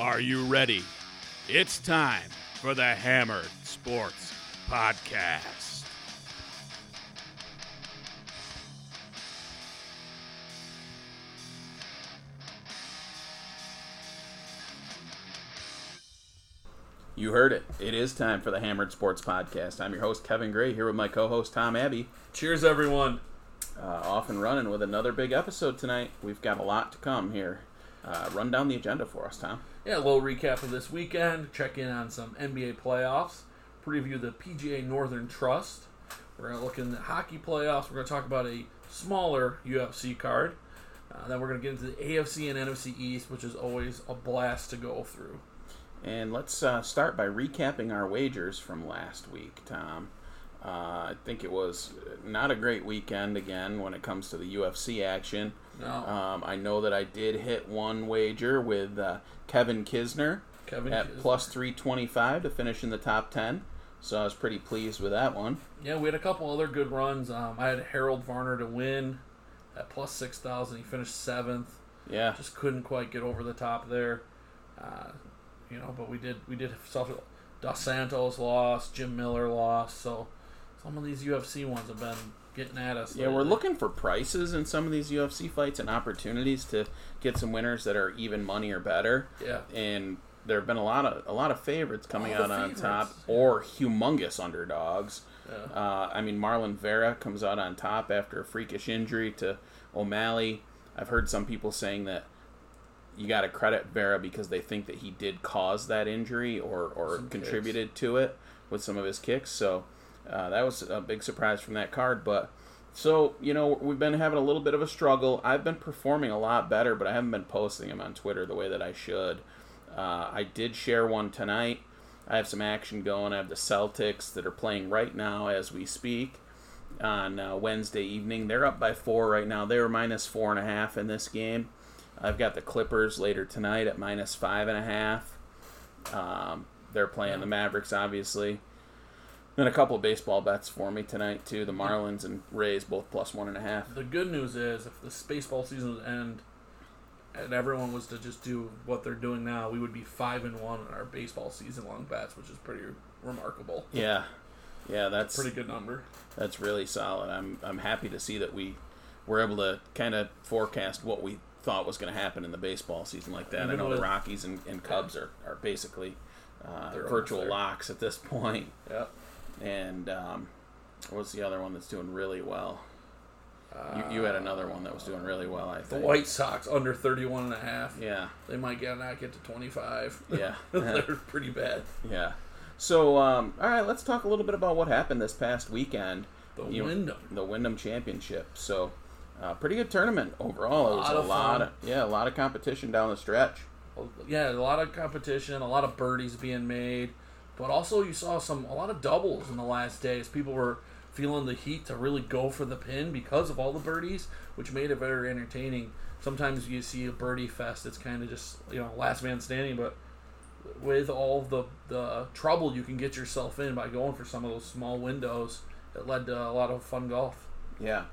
Are you ready? It's time for the Hammered Sports Podcast. You heard it. It is time for the Hammered Sports Podcast. I'm your host, Kevin Gray, here with my co host, Tom Abbey. Cheers, everyone. Uh, off and running with another big episode tonight. We've got a lot to come here. Uh, run down the agenda for us, Tom. Yeah, a little recap of this weekend. Check in on some NBA playoffs. Preview the PGA Northern Trust. We're going to look in the hockey playoffs. We're going to talk about a smaller UFC card. Uh, then we're going to get into the AFC and NFC East, which is always a blast to go through. And let's uh, start by recapping our wagers from last week, Tom. Uh, I think it was not a great weekend again when it comes to the UFC action. No. Um, I know that I did hit one wager with uh, Kevin Kisner Kevin at Kisner. plus 325 to finish in the top 10. So I was pretty pleased with that one. Yeah, we had a couple other good runs. Um, I had Harold Varner to win at plus 6,000. He finished seventh. Yeah. just couldn't quite get over the top there. Uh, you know, but we did we did suffer. Dos Santos lost, Jim Miller lost, so some of these UFC ones have been getting at us. Yeah, we're looking for prices in some of these UFC fights and opportunities to get some winners that are even money or better. Yeah, And there have been a lot of a lot of favorites coming out the on top or humongous underdogs. yeah. Uh, I mean, Marlon Vera comes out on top after a freakish injury to O'Malley. I've heard some people saying that you got to credit Vera because they think that he did cause that injury or, or Some contributed to it with some of his kicks. So uh, that was a big surprise from that card. But so you know we've been having a little bit of a struggle. I've been performing a lot better, but I haven't been posting them on Twitter the way that I should. Uh, I did share one tonight. I have some action going. I have the Celtics that are playing right now as we speak on uh, Wednesday evening. They're up by four right now. They were minus four and a half in this game. I've got the Clippers later tonight at minus five and a half. Um, they're playing the Mavericks, obviously. Then a couple of baseball bets for me tonight too. The Marlins and Rays both plus one and a half. The good news is, if the baseball season would end and everyone was to just do what they're doing now, we would be five and one in our baseball season long bets, which is pretty remarkable. Yeah, yeah, that's Pretty good number. That's really solid. I'm I'm happy to see that we were able to kind of forecast what we thought was going to happen in the baseball season like that. I Even know the Rockies and, and Cubs are, are basically uh, virtual locks at this point. Yeah. And um, what's the other one that's doing really well? You, you had another one that was doing really well, I The. White Sox under 31 and a half. Yeah, They might get not get to 25. yeah, They're pretty bad. yeah. So, um, all right, let's talk a little bit about what happened this past weekend. The You- Wyndham. the Wyndham Championship. So, uh, pretty good tournament overall. It was Lot a of lot of yeah, a lot of competition down the stretch. Yeah, a lot of competition, a lot of birdies being made, but also you saw some a lot of doubles in the last days. People were feeling the heat to really go for the pin because of all the birdies, which made it very entertaining. Sometimes you see a birdie fest; it's kind of just you know last man standing, but with all the the trouble you can get yourself in by going for some of those small windows, it led to a lot of fun golf. Yeah.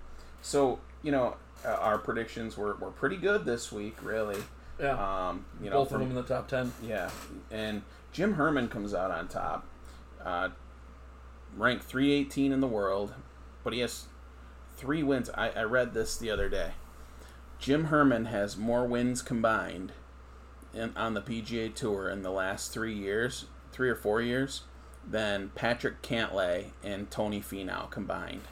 So you know, uh, our predictions were, were pretty good this week, really. Yeah, Um, you know, both of them in the top ten. Yeah, and Jim Herman comes out on top, uh, ranked 318 in the world, but he has three wins. I, I read this the other day. Jim Herman has more wins combined in, on the PGA Tour in the last three years, three or four years, than Patrick Cantlay and Tony Finau combined,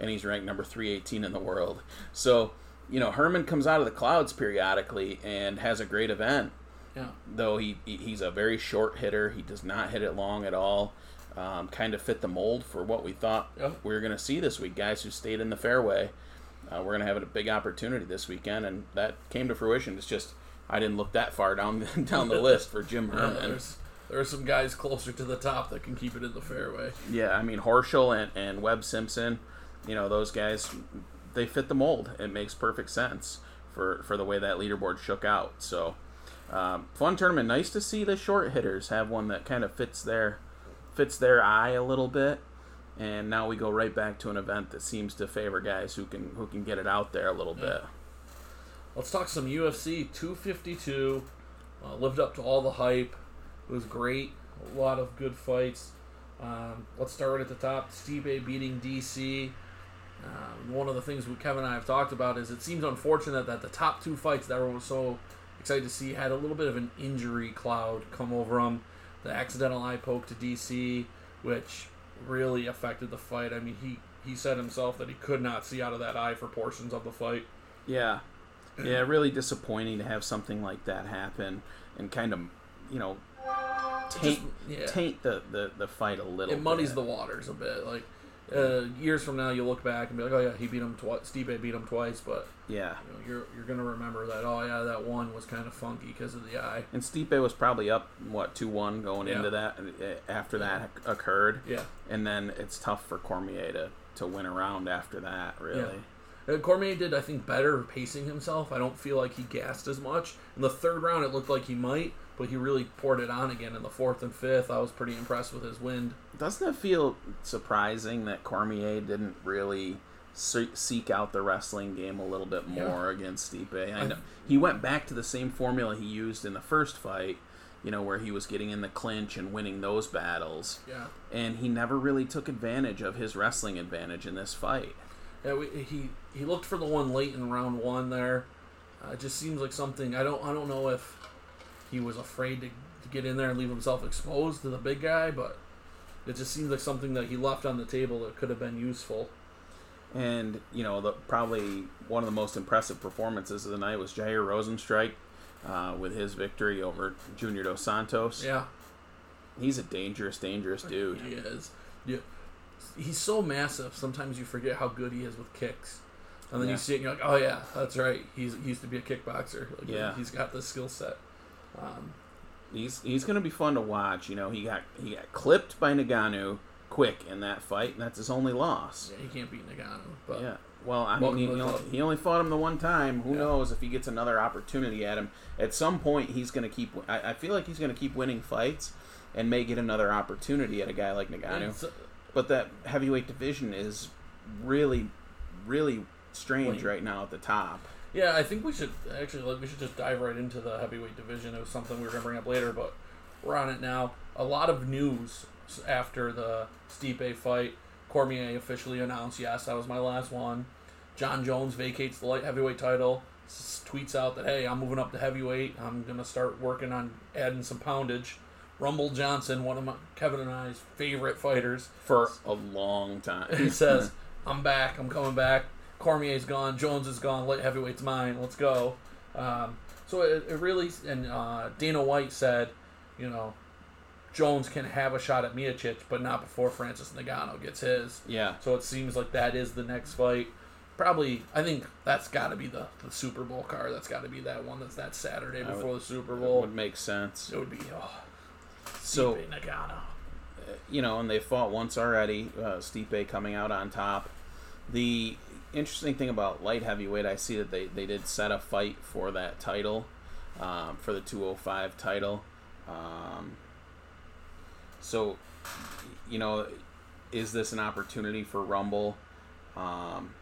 and he's ranked number 318 in the world. So, you know, Herman comes out of the clouds periodically and has a great event Yeah, though he he- he's a very short hitter. He does not hit it long at all. Um, kind of fit the mold for what we thought we were going to see this week. Guys who stayed in the fairway. Uh, we're going to have a big opportunity this weekend, and that came to fruition. It's just I didn't look that far down down the list for Jim Yeah, there's there are some guys closer to the top that can keep it in the fairway. Yeah, I mean Horschel and, and Webb Simpson, you know those guys, they fit the mold. It makes perfect sense for for the way that leaderboard shook out. So, um, fun tournament. Nice to see the short hitters have one that kind of fits their fits their eye a little bit. And now we go right back to an event that seems to favor guys who can who can get it out there a little bit. Let's talk some UFC 252. Uh, lived up to all the hype. It was great. A lot of good fights. Um, let's start at the top. Stipe beating DC. Um, one of the things we, Kevin and I have talked about is it seems unfortunate that the top two fights that were so excited to see had a little bit of an injury cloud come over him. The accidental eye poke to DC, which really affected the fight. I mean, he he said himself that he could not see out of that eye for portions of the fight. Yeah, yeah, really disappointing to have something like that happen and kind of, you know, taint, Just- yeah. taint the, the, the fight a little. It muddies bit. the waters a bit. Like uh, years from now, you look back and be like, "Oh yeah, he beat him twice. Stipe beat him twice," but Yeah, you know, you're you're gonna remember that. Oh yeah, that one was kind of funky because of the eye. and Stipe was probably up what two one going Yeah. into that uh, after that occurred, Yeah. and then it's tough for Cormier to to win around after that. Really, Uh, Cormier did, I think, better pacing himself. I don't feel like he gassed as much. In the third round, it looked like he might, but he really poured it on again in the fourth and fifth. I was pretty impressed with his wind. Doesn't it feel surprising that Cormier didn't really se- seek out the wrestling game a little bit Yeah. more against Stipe? I I- know he went back to the same formula he used in the first fight. You know, where he was getting in the clinch and winning those battles. Yeah. and he never really took advantage of his wrestling advantage in this fight. Yeah, we, he he looked for the one late in round one there. Uh, it just seems like something I don't I don't know if he was afraid to, to get in there and leave himself exposed to the big guy, but it just seems like something that he left on the table that could have been useful. And you know, the probably one of the most impressive performances of the night was Jair Rozenstruik uh, with his victory over Junior Dos Santos. Yeah, He's a dangerous, dangerous dude. he is. Yeah, he's so massive. Sometimes you forget how good he is with kicks, and then Yeah. you see it and you're like, oh yeah, that's right. He's he used to be a kickboxer. Like, Yeah. he's got the skill set. Um, He's he's going to be fun to watch. You know, he got he got clipped by Ngannou quick in that fight, and that's his only loss. yeah, he can't beat Ngannou, but Yeah. Well, I mean, he, he, only, he only fought him the one time. Who Yeah. knows if he gets another opportunity at him? At some point, he's going to keep. I, I feel like he's going to keep winning fights, and may get another opportunity at a guy like Ngannou. it's- But that heavyweight division is really, really strange Wait. right now at the top. Yeah, I think we should actually like we should just dive right into the heavyweight division. It was something we were gonna bring up later, but we're on it now. A lot of news after the Stipe fight. Cormier officially announced, "Yes, that was my last one." John Jones vacates the light heavyweight title. s- Tweets out that, "Hey, I'm moving up to heavyweight. I'm gonna start working on adding some poundage." Rumble Johnson, one of my Kevin and I's favorite fighters, For a long time. he says, "I'm back. I'm coming back. Cormier's gone. Jones is gone. Light heavyweight's mine. Let's go." Um, so it, it really and uh, Dana White said, you know, Jones can have a shot at Miocic, but not before Francis Ngannou gets his. yeah. So it seems like that is the next fight. Probably, I think that's got to be the, the Super Bowl card. That's got to be that one that's that Saturday would- before the Super That Bowl. would make sense. It would be oh, So, Stipe Ngannou. you know, and they fought once already. Uh, Stipe coming out on top. The interesting thing about light heavyweight, I see that they, they did set a fight for that title, um, for the 205 title. Um, so, you know, is this an opportunity for Rumble? Um,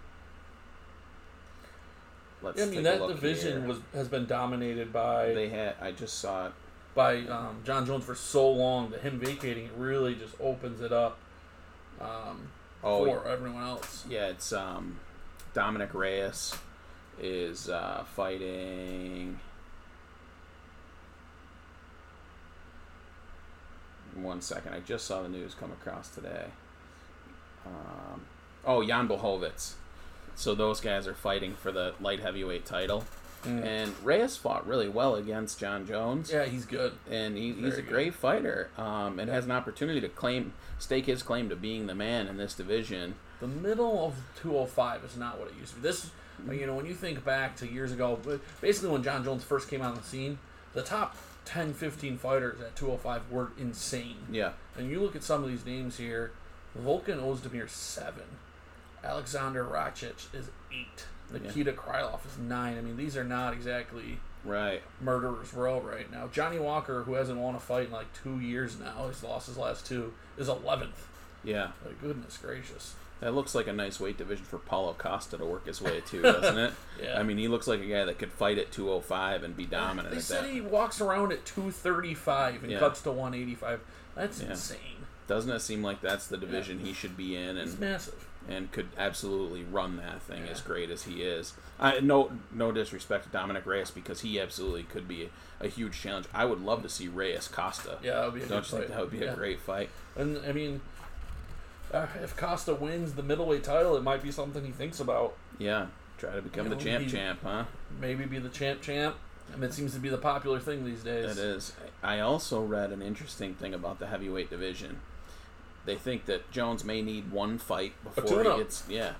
let's I mean that division here. was has been dominated by They had. I just saw it. by um, John Jones for so long that him vacating it really just opens it up um, Oh, for everyone else. Yeah, it's um, Dominic Reyes is uh, fighting. One second, I just saw the news come across today. Um, oh, Jan Blachowicz. So those guys are fighting for the light heavyweight title, Mm. and Reyes fought really well against John Jones Yeah, he's good. and he, he's a good. great fighter um, and has an opportunity to claim stake his claim to being the man in this division The middle of 205 is not what it used to be. This, you know, when you think back to years ago, basically when John Jones first came on the scene, the top 10, 15 fighters at 205 were insane. yeah And you look at some of these names here Volkan Oezdemir, 7. Alexander Rakic is 8. Nikita Krylov is 9. I mean, these are not exactly right murderer's row right now. Johnny Walker, who hasn't won a fight in like two years now, he's lost his last two, is 11th. Yeah, Like, goodness gracious. That looks like a nice weight division for Paulo Costa to work his way to, doesn't it? Yeah. I mean, he looks like a guy that could fight at 205 and be dominant They at said that. he walks around at 235 and Yeah. cuts to 185. That's Yeah. insane. Doesn't it seem like that's the division he should be in and massive. and could absolutely run that thing Yeah. as great as he is? I no no disrespect to Dominic Reyes because he absolutely could be a, huge challenge. I would love to see Reyes Costa. Yeah, that would be a Don't you think that would be Yeah. a great fight? And I mean, uh, if Costa wins the middleweight title, it might be something he thinks about. Yeah, try to become You the know, champ he- champ, huh? Maybe be the champ champ. I mean, it seems to be the popular thing these days. That is. I also read an interesting thing about the heavyweight division. They think that Jones may need one fight before he gets yeah,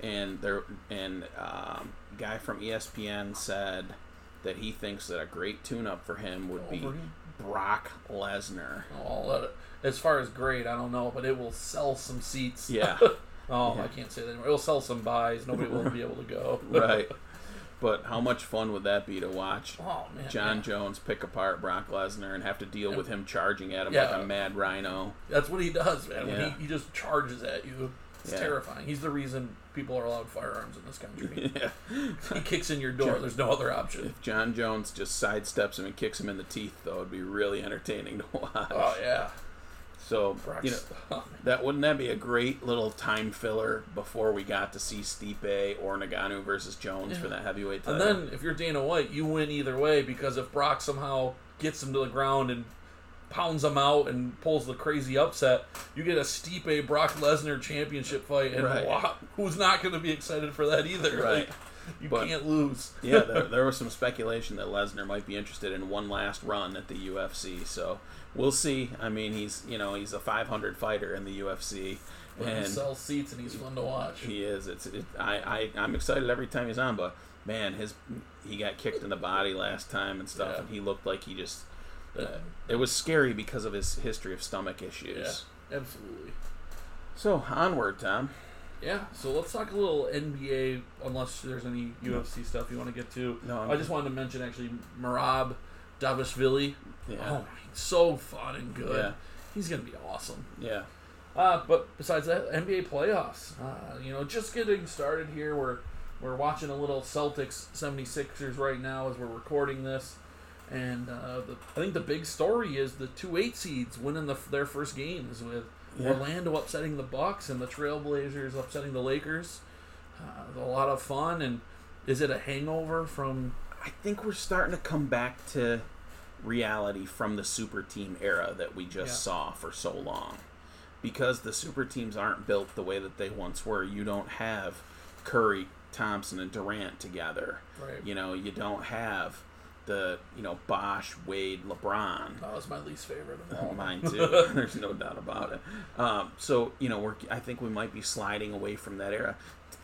and there and um, guy from ESPN said that he thinks that a great tune-up for him would be him? Brock Lesnar. Oh, let it- as far as great, I don't know, but it will sell some seats. Yeah, oh, Yeah. I can't say that anymore. It'll sell some buys. Nobody will be able to go. right. But how much fun would that be to watch Oh man. John yeah. Jones pick apart Brock Lesnar and have to deal with him charging at him Yeah. like a mad rhino? That's what he does, man. Yeah. When he, he just charges at you. It's Yeah. terrifying. He's the reason people are allowed firearms in this country. yeah. he kicks in your door. There's no other option. If John Jones just sidesteps him and kicks him in the teeth, though, it'd be really entertaining to watch. Oh yeah. So, Brock's- you know, that wouldn't that be a great little time filler before we got to see Stipe or Ngannou versus Jones for that heavyweight title? And then if you're Dana White, you win either way because if Brock somehow gets him to the ground and pounds him out and pulls the crazy upset, you get a Stipe Brock Lesnar championship fight, and Right. wow, who's not going to be excited for that either? Right. Like, you But- can't lose. yeah, there, there was some speculation that Lesnar might be interested in one last run at the UFC. So we'll see. I mean, he's you know he's a 500 fighter in the UFC, But he sells seats and he's fun to watch. He is. It's. It, I, I. I'm excited every time he's on, but man, his he got kicked in the body last time and stuff, Yeah. and he looked like he just. Uh, It was scary because of his history of stomach issues. yeah, absolutely. So onward, Tom. Yeah, so let's talk a little NBA, unless there's any UFC stuff you want to get to. No, I'm- I just wanted to mention actually Merab Dvalishvili. Yeah. Oh, he's so fun and good. Yeah. He's gonna be awesome. Yeah. Uh, but besides that, NBA playoffs. Uh, you know, just getting started here. We're we're watching a little Celtics 76ers right now as we're recording this. And uh, the, I think the big story is the two eight seeds winning the, their first games with Yeah. Orlando upsetting the Bucks and the Trailblazers upsetting the Lakers. Uh, a lot of fun. And is it a hangover from? I think we're starting to come back to reality from the super team era that we just Yeah. saw for so long. Because the super teams aren't built the way that they once were. You don't have Curry, Thompson, and Durant together. Right. You know, you don't have the, you know, Bosh, Wade, LeBron. That was my least favorite of all. Mine too. There's no doubt about it. Um, so you know, we're I think we might be sliding away from that era.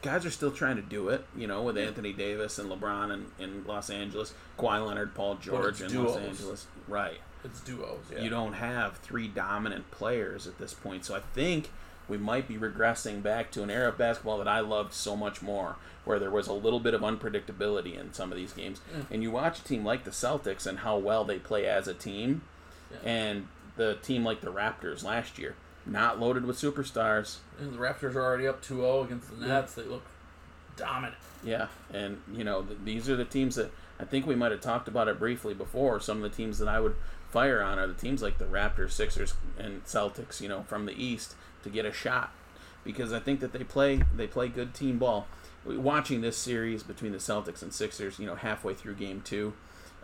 Guys are still trying to do it. You know, with Anthony Davis and LeBron in, in Los Angeles, Kawhi Leonard, Paul George in Los. Angeles. Right. It's duos. Yeah. You don't have three dominant players at this point. So I think we might be regressing back to an era of basketball that I loved so much more, where there was a little bit of unpredictability in some of these games. And you watch a team like the Celtics and how well they play as a team, Yeah. and the team like the Raptors last year, not loaded with superstars. And the Raptors are already up 2-0 against the Nets. They look dominant. Yeah, and you know th- these are the teams that I think we might have talked about it briefly before. Some of the teams that I would fire on are the teams like the Raptors, Sixers, and Celtics. You know, from the East to get a shot because I think that they play they play good team ball. Watching this series between the Celtics and Sixers, you know, halfway through Game Two,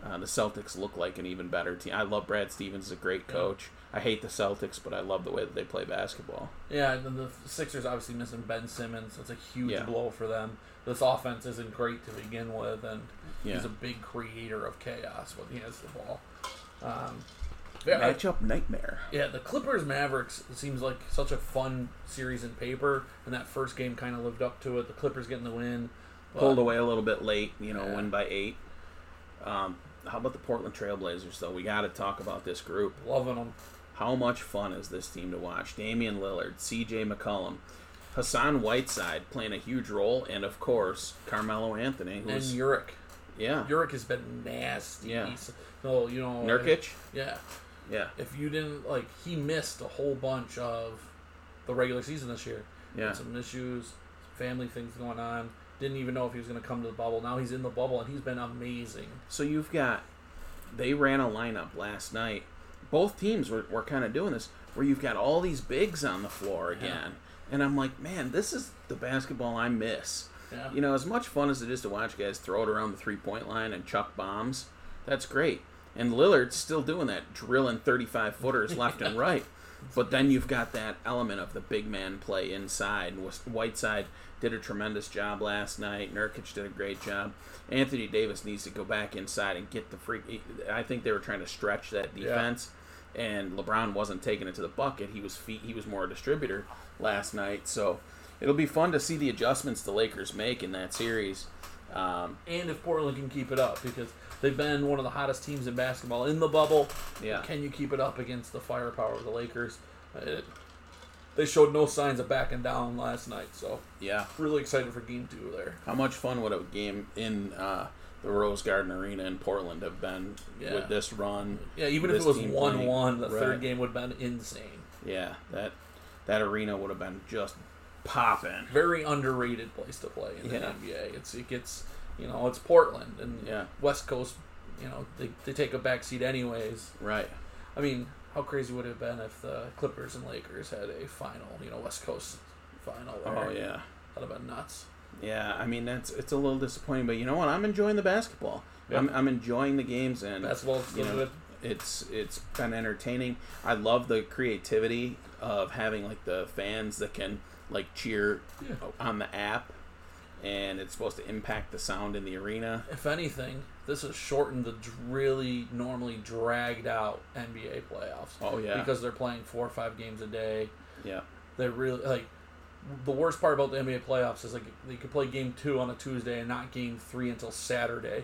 uh, the Celtics look like an even better team. I love Brad Stevens; a great coach. I hate the Celtics, but I love the way that they play basketball. Yeah, and then the Sixers obviously missing Ben Simmons. That's a huge Yeah. blow for them. This offense isn't great to begin with, and Yeah. he's a big creator of chaos when he has the ball. Um, yeah, Matchup nightmare. yeah, the Clippers Mavericks seems like such a fun series in paper, and that first game kind of lived up to it. The Clippers getting the win. but- pulled away a little bit late, you know, Yeah. win by eight. Um, how about the Portland Trailblazers, though? We got to talk about this group. Loving them. How much fun is this team to watch? Damian Lillard, C.J. McCollum, Hassan Whiteside playing a huge role, and of course Carmelo Anthony, And who's Uric. yeah, Nurkic has been nasty. Yeah. So, you know. Nurkic, Yeah. Yeah, If you didn't, like, he missed a whole bunch of the regular season this year. Yeah. Had some issues, family things going on. Didn't even know if he was going to come to the bubble. Now he's in the bubble and he's been amazing. So you've got they ran a lineup last night. Both teams were, were kind of doing this where you've got all these bigs on the floor again. And I'm like, man, this is the basketball I miss. Yeah. You know, as much fun as it is to watch guys throw it around the three point line and chuck bombs, that's great. And Lillard's still doing that, drilling 35 footers left and right. But then you've got that element of the big man play inside. Whiteside did a tremendous job last night. Nurkic did a great job. Anthony Davis needs to go back inside and get the free. I think they were trying to stretch that defense, yeah. and LeBron wasn't taking it to the bucket. He was feet. He was more a distributor last night. So it'll be fun to see the adjustments the Lakers make in that series. Um, and if Portland can keep it up, because they've been one of the hottest teams in basketball in the bubble. Yeah. Can you keep it up against the firepower of the Lakers? It, they showed no signs of backing down last night, so yeah, really excited for Game Two there. How much fun would a game in uh, the Rose Garden Arena in Portland have been yeah. with this run? Yeah, even if it was one-one, the right. third game would have been insane. Yeah, that that arena would have been just popping. Very underrated place to play in the yeah. NBA. It's it gets you know it's Portland and yeah. West Coast. You know they they take a back seat anyways. Right. I mean, how crazy would it have been if the Clippers and Lakers had a final? You know, West Coast final. Oh yeah. That'd have been nuts. Yeah, I mean that's it's a little disappointing, but you know what? I'm enjoying the basketball. Yeah. I'm, I'm enjoying the games and basketball's you know, good. It's it's been entertaining. I love the creativity of having like the fans that can like cheer yeah. on the app, and it's supposed to impact the sound in the arena. If anything, this has shortened the really normally dragged out NBA playoffs. Oh yeah, because they're playing four or five games a day. Yeah, they're really like the worst part about the NBA playoffs is like they could play game two on a Tuesday and not game three until Saturday.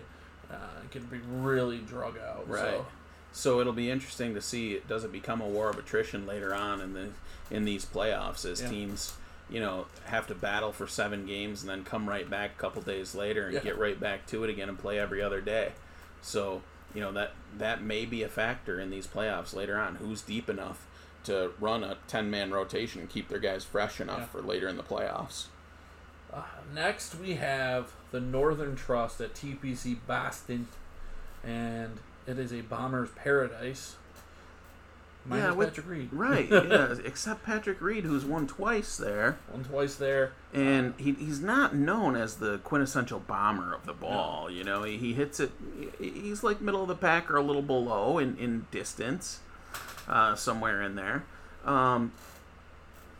Uh, it can be really drug out. Right. So. so it'll be interesting to see does it become a war of attrition later on in the in these playoffs as Yeah. teams you know have to battle for seven games and then come right back a couple days later and Yeah. get right back to it again and play every other day. So you know that that may be a factor in these playoffs later on. Who's deep enough to run a ten man rotation and keep their guys fresh enough Yeah. for later in the playoffs? Uh, next, we have the Northern Trust at TPC Boston, and it is a bomber's paradise. Minus Yeah, with- Patrick Reed. Right. yeah. Except Patrick Reed, who's won twice there. Won twice there. and he, he's not known as the quintessential bomber of the ball. You know, he, he hits it. He's like middle of the pack or a little below in in distance, uh, somewhere in there. Um,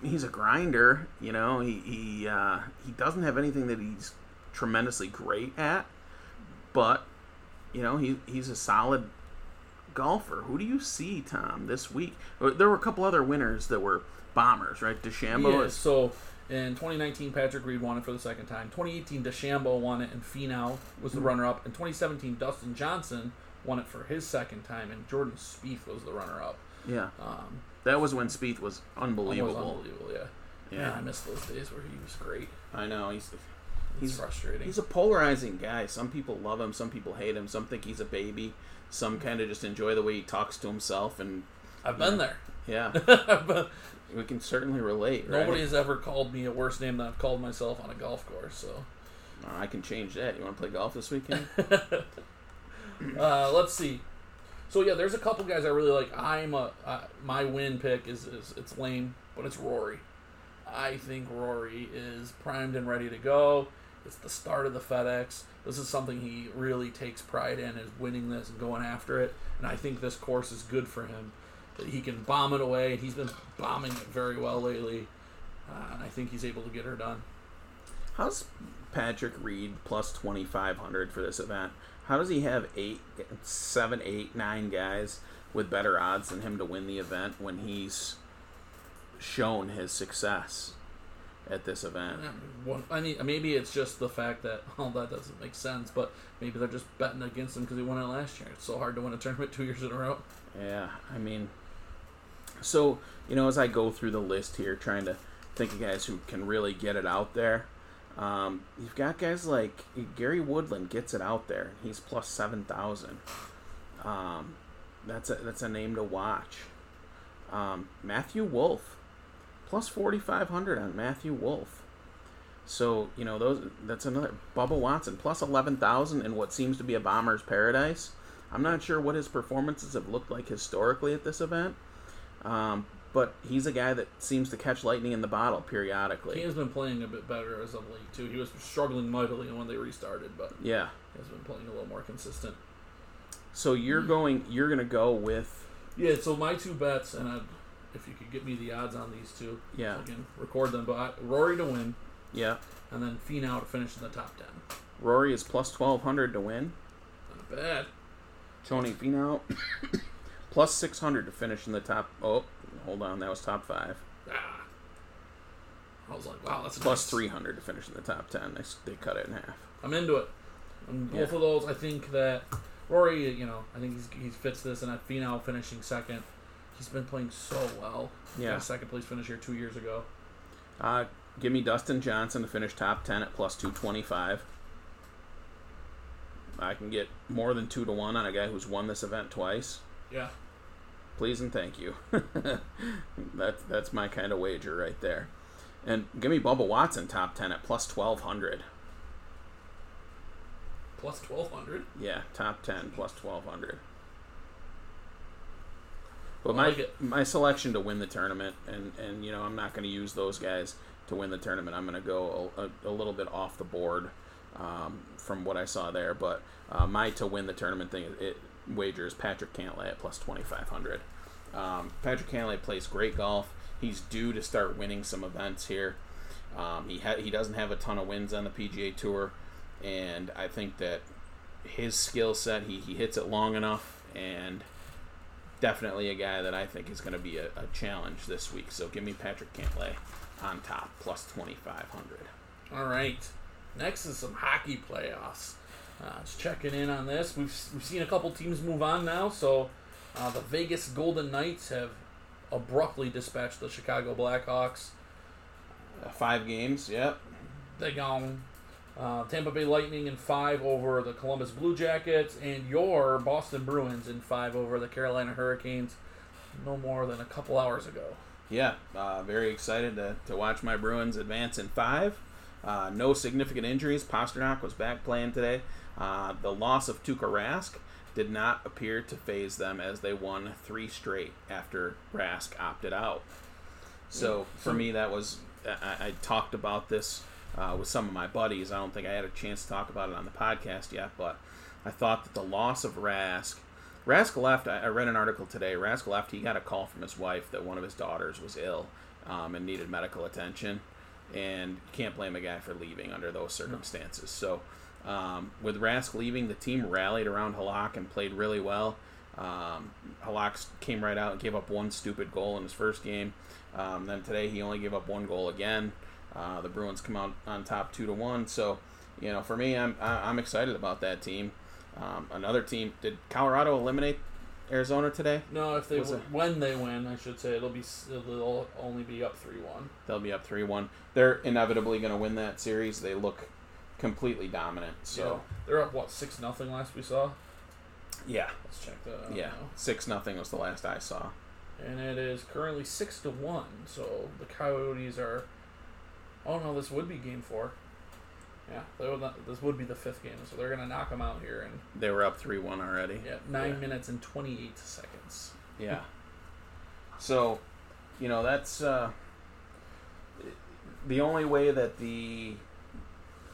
he's a grinder. You know, he he uh, he doesn't have anything that he's tremendously great at, but you know he he's a solid golfer. Who do you see, Tom, this week? There were a couple other winners that were bombers, right? DeChambeau Yeah, is so in 2019, Patrick Reed won it for the second time. 2018, DeChambeau won it, and Finau was the runner-up. In 2017, Dustin Johnson won it for his second time, and Jordan Spieth was the runner-up. yeah. Um, That was when Spieth was unbelievable. was unbelievable, yeah. Yeah. Man, I miss those days where he was great. I know he's He's- frustrating. he's a polarizing guy. Some people love him, some people hate him, some think he's a baby, some kind of just enjoy the way he talks to himself, and I've been there. yeah, But we can certainly relate. Right? Nobody has ever called me a worse name than I've called myself on a golf course. So Uh, I can change that. You want to play golf this weekend? uh, let's see. So yeah, there's a couple guys I really like. I'm a uh, my win pick is, is it's lame, but it's Rory. I think Rory is primed and ready to go. It's the start of the FedEx. This is something he really takes pride in is winning this and going after it. And I think this course is good for him. That he can bomb it away, and he's been bombing it very well lately. Uh, and I think he's able to get her done. How's Patrick Reed plus twenty five hundred for this event? How does he have eight, seven, eight, nine guys with better odds than him to win the event when he's shown his success at this event? I mean, maybe it's just the fact that well, that doesn't make sense, but maybe they're just betting against him because he won it last year. It's so hard to win a tournament two years in a row. Yeah, I mean, so you know, as I go through the list here, trying to think of guys who can really get it out there. Um, you've got guys like Gary Woodland gets it out there. He's plus seven thousand. Um, that's a that's a name to watch. Um, Matthew Wolff plus 4,500 on Matthew Wolff. So, you know, those that's another Bubba Watson plus 11,000 in what seems to be a bomber's paradise. I'm not sure what his performances have looked like historically at this event, um, but he's a guy that seems to catch lightning in the bottle periodically. He has been playing a bit better as of late too. He was struggling mightily when they restarted, but Yeah. he has been playing a little more consistent. So you're going you're going to go with Yeah, so my two bets, and I'd, if you could get me the odds on these two, Yeah. I can record them. But I, Rory to win, yeah. and then Finau to finish in the top ten. Rory is plus 1200 to win. Not bad. Tony Finau plus 600 to finish in the top Oh, hold on, that was top 5. Ah. I was like, wow, that's Plus nice. 300 to finish in the top 10. They, they cut it in half. I'm into it. And both Yeah. of those, I think that Rory, you know, I think he's, he fits this, and Finau finishing second, he's been playing so well. Yeah. second place finish here two years ago. Uh, give me Dustin Johnson to finish top 10 at plus 225. I can get more than 2 to 1 on a guy who's won this event twice. Yeah. Please and thank you. that's that's my kind of wager right there. And give me Bubba Watson top 10 at plus 1200. Plus 1,200. Yeah, top 10 plus 1200. But my my selection to win the tournament, and, and you know I'm not going to use those guys to win the tournament. I'm going to go a, a, a little bit off the board um, from what I saw there. But uh, my to win the tournament thing, it wagers Patrick Cantlay at plus 2500. Um, Patrick Cantlay plays great golf. He's due to start winning some events here. Um, he ha- he doesn't have a ton of wins on the PGA Tour, and I think that his skill set, he, he hits it long enough, and definitely a guy that I think is going to be a, a challenge this week. So give me Patrick Cantlay on top, plus 2,500. All right. Next is some hockey playoffs. Uh, just checking in on this. We've, we've seen a couple teams move on now. So uh, the Vegas Golden Knights have abruptly dispatched the Chicago Blackhawks. Uh, five games, yep. They gone. Uh, Tampa Bay Lightning in five over the Columbus Blue Jackets, and your Boston Bruins in five over the Carolina Hurricanes. No more than a couple hours ago. Yeah, uh, very excited to, to watch my Bruins advance in five. Uh, no significant injuries. Pastrnak was back playing today. Uh, the loss of Tuukka Rask did not appear to faze them as they won three straight after Rask opted out. So for me, that was I, I talked about this uh, with some of my buddies. I don't think I had a chance to talk about it on the podcast yet, but I thought that the loss of Rask. Rask left. I I read an article today. Rask left. He got a call from his wife that one of his daughters was ill um, and needed medical attention, and can't blame a guy for leaving under those circumstances. So, um, with Rask leaving, the team rallied around Halak and played really well. Um, Halak came right out and gave up one stupid goal in his first game. Um, then today he only gave up one goal again. Uh, the Bruins come out on top two to one. So, you know, for me, I'm I'm excited about that team. Um, another team. Did Colorado eliminate Arizona today? No, if they w- when they win, I should say it'll be it'll only be up three one. They'll be up three one. They're inevitably going to win that series. They look completely dominant. So they're up what six nothing last we saw. yeah, Let's check that yeah, six nothing was the last I saw. and it is currently six to one. So the Coyotes are. Oh no, this would be game four. Yeah, they would not, this would be the fifth game, so they're gonna knock them out here And They were up three one already. yeah nine Yeah. minutes and twenty eight seconds. Yeah. So, you know, that's uh, the only way that the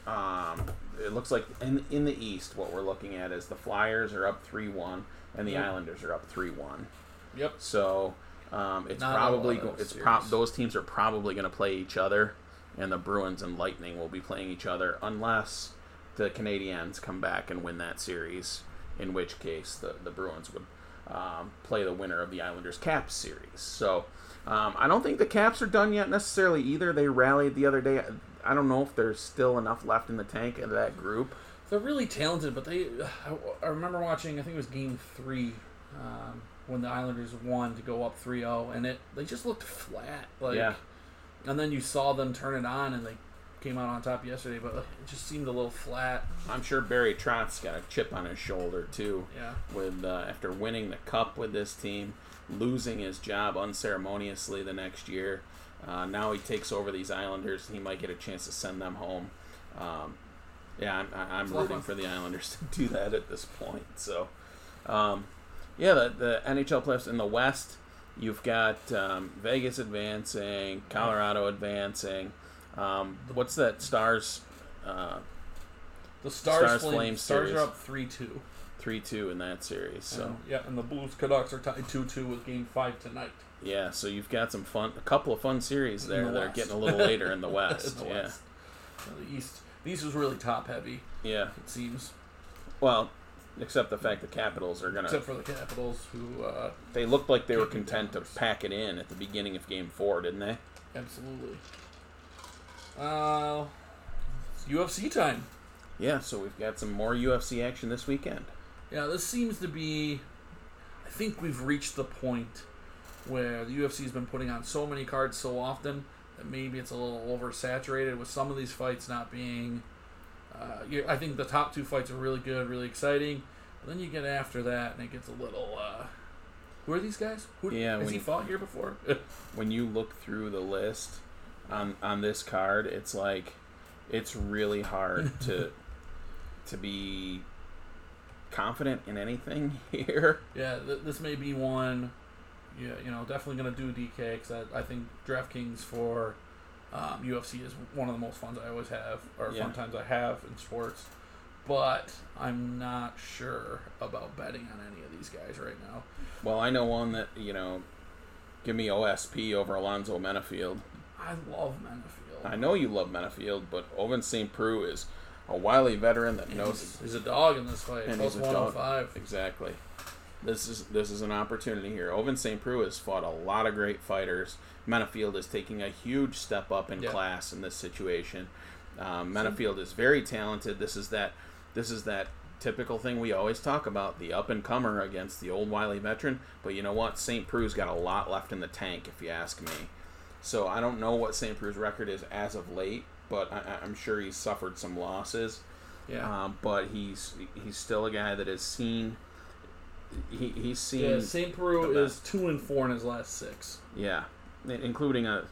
um, it looks like in in the East, what we're looking at is the Flyers are up three one and the Yep. Islanders are up three one. Yep. So um, it's Not probably lot go, of it's pro- those teams are probably going to play each other, and the Bruins and Lightning will be playing each other unless the Canadiens come back and win that series. In which case, the the Bruins would um, play the winner of the Islanders Caps series. So um, I don't think the Caps are done yet necessarily either. They rallied the other day. I don't know if there's still enough left in the tank of that group. They're really talented, but they. I, I remember watching. I think it was Game Three um, when the Islanders won to go up 3-0, and it they just looked flat. Like, Yeah. And then you saw them turn it on, and they came out on top yesterday, but it just seemed a little flat. I'm sure Barry Trotz got a chip on his shoulder too. Yeah. with uh, after winning the cup with this team, losing his job unceremoniously the next year. Uh, now he takes over these Islanders. He might get a chance to send them home. Um, yeah, I'm, I- I'm It's a lot of rooting for the Islanders to do that at this point. So, um, yeah, the, the NHL playoffs in the West, you've got um, Vegas advancing, Colorado advancing. Um, what's that? Stars uh, The Stars, Stars Flames, Flames Stars series. are up three two. three two in that series. So So yeah, and the Blues Canucks are tied two two with Game Five tonight. yeah, so you've got some fun, a couple of fun series there the that are getting a little later in the West. In the yeah, West. The East. The East was really top heavy. yeah. It seems, Well, except the fact the Capitals are gonna. except for the Capitals, who uh, They looked like they were content to pack it in at the beginning of Game Four, didn't they? absolutely. Uh, UFC time. Yeah. So we've got some more UFC action this weekend. Yeah, this seems to be. I think we've reached the point where the UFC has been putting on so many cards so often that maybe it's a little oversaturated with some of these fights not being. Uh, I think the top two fights are really good, really exciting. But then you get after that, and it gets a little. Uh, who are these guys? Who, Yeah, has he you- fought here before? When you look through the list on on this card, it's like it's really hard to to be confident in anything here. yeah, th- this may be one. Yeah, you know, definitely gonna do DK because I, I think DraftKings for um, UFC is one of the most fun I always have, or Yeah. fun times I have in sports. But I'm not sure about betting on any of these guys right now. Well, I know one that you know. Give me OSP over Alonzo Menifield. I love Menifield. I know you love Menifield, but Owen St. Preux is a wily veteran that And knows he's, he's a dog in this fight. And Plus he's a dog. 105. exactly. This is this is an opportunity here. Owen St. Preux has fought a lot of great fighters. Menifield is taking a huge step up in Yeah. class in this situation. Um, Menifield is very talented. This is that this is that typical thing we always talk about: the up and comer against the old wily veteran. But you know what? St. Preux's got a lot left in the tank, if you ask me. So I don't know what St. Preux's record is as of late, but I, I- I'm sure he's suffered some losses. Yeah. Um, but he's he's still a guy that has seen. He, he's seen yeah, St. Preux is 2 and 4 in his last six. yeah, including a.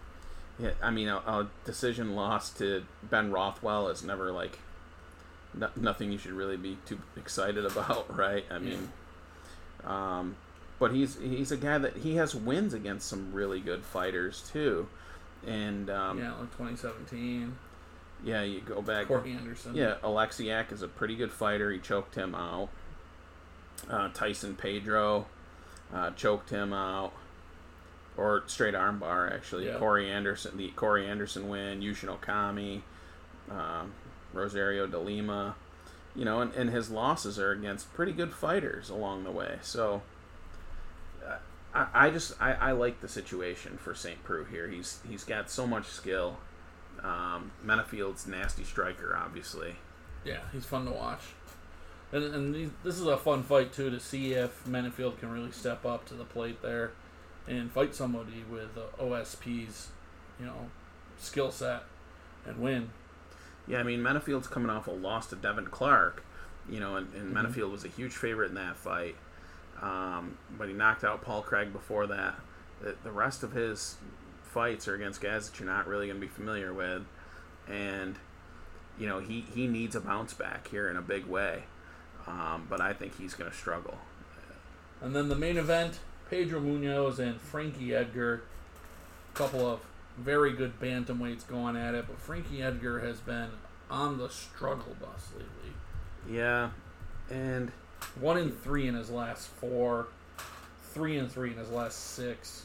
Yeah, I mean, a, a decision loss to Ben Rothwell is never like. No, nothing you should really be too excited about, right? I mean, um, but he's he's a guy that he has wins against some really good fighters too, and um, yeah, like 2017. yeah, you go back. Corey Anderson. Yeah, Alexiak is a pretty good fighter. He choked him out. Uh, Tyson Pedro uh, choked him out, or straight armbar actually. Yeah. Corey Anderson, the Corey Anderson win. Yushin Okami, um, Rosario de Lima, you know, and, and his losses are against pretty good fighters along the way. So. uh, I, I just I, I like the situation for St. Preux here. He's he's got so much skill. Um, Menifield's nasty striker, obviously. Yeah, he's fun to watch. And, and these, this is a fun fight, too, to see if Menifield can really step up to the plate there and fight somebody with uh, OSP's, you know, skill set and win. Yeah, I mean Menifield's coming off a loss to Devin Clark, you know, and, and Mhm. Menifield was a huge favorite in that fight. Um, but he knocked out Paul Craig before that. The, the rest of his fights are against guys that you're not really going to be familiar with, and you know he he needs a bounce back here in a big way. Um, but I think he's going to struggle. And then the main event Pedro Munhoz and Frankie Edgar. A couple of very good bantamweights going at it, but Frankie Edgar has been on the struggle bus lately. Yeah, and One in three in his last four, three and three in his last six.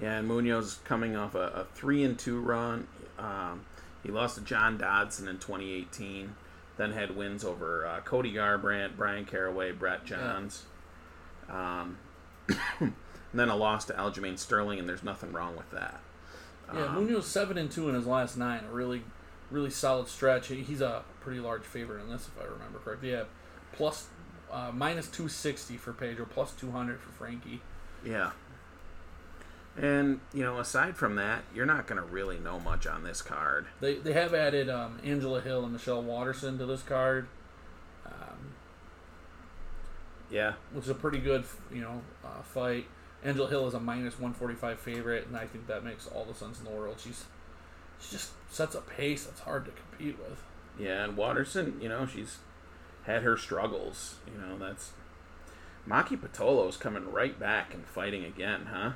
Yeah, and Munhoz coming off a, a three and two run. Um, he lost to John Dodson in 2018. Then had wins over uh, Cody Garbrandt, Bryan Caraway, Brett Johns. Um, and then a loss to Aljamain Sterling, and there's nothing wrong with that. Yeah, Um, Munhoz seven and two in his last nine. A really, really solid stretch. He's a pretty large favorite in this, if I remember correctly. Yeah, plus uh, minus two sixty for Pedro, plus two hundred for Frankie. Yeah. And, you know, aside from that, you're not going to really know much on this card. They they have added um, Angela Hill and Michelle Waterson to this card, um, Yeah. which is a pretty good you know uh, fight. Angela Hill is a minus 145 favorite, and I think that makes all the sense in the world. She's she just sets a pace that's hard to compete with. Yeah, and Waterson, you know, she's had her struggles. You know, that's Maki Pitolo's coming right back and fighting again, huh?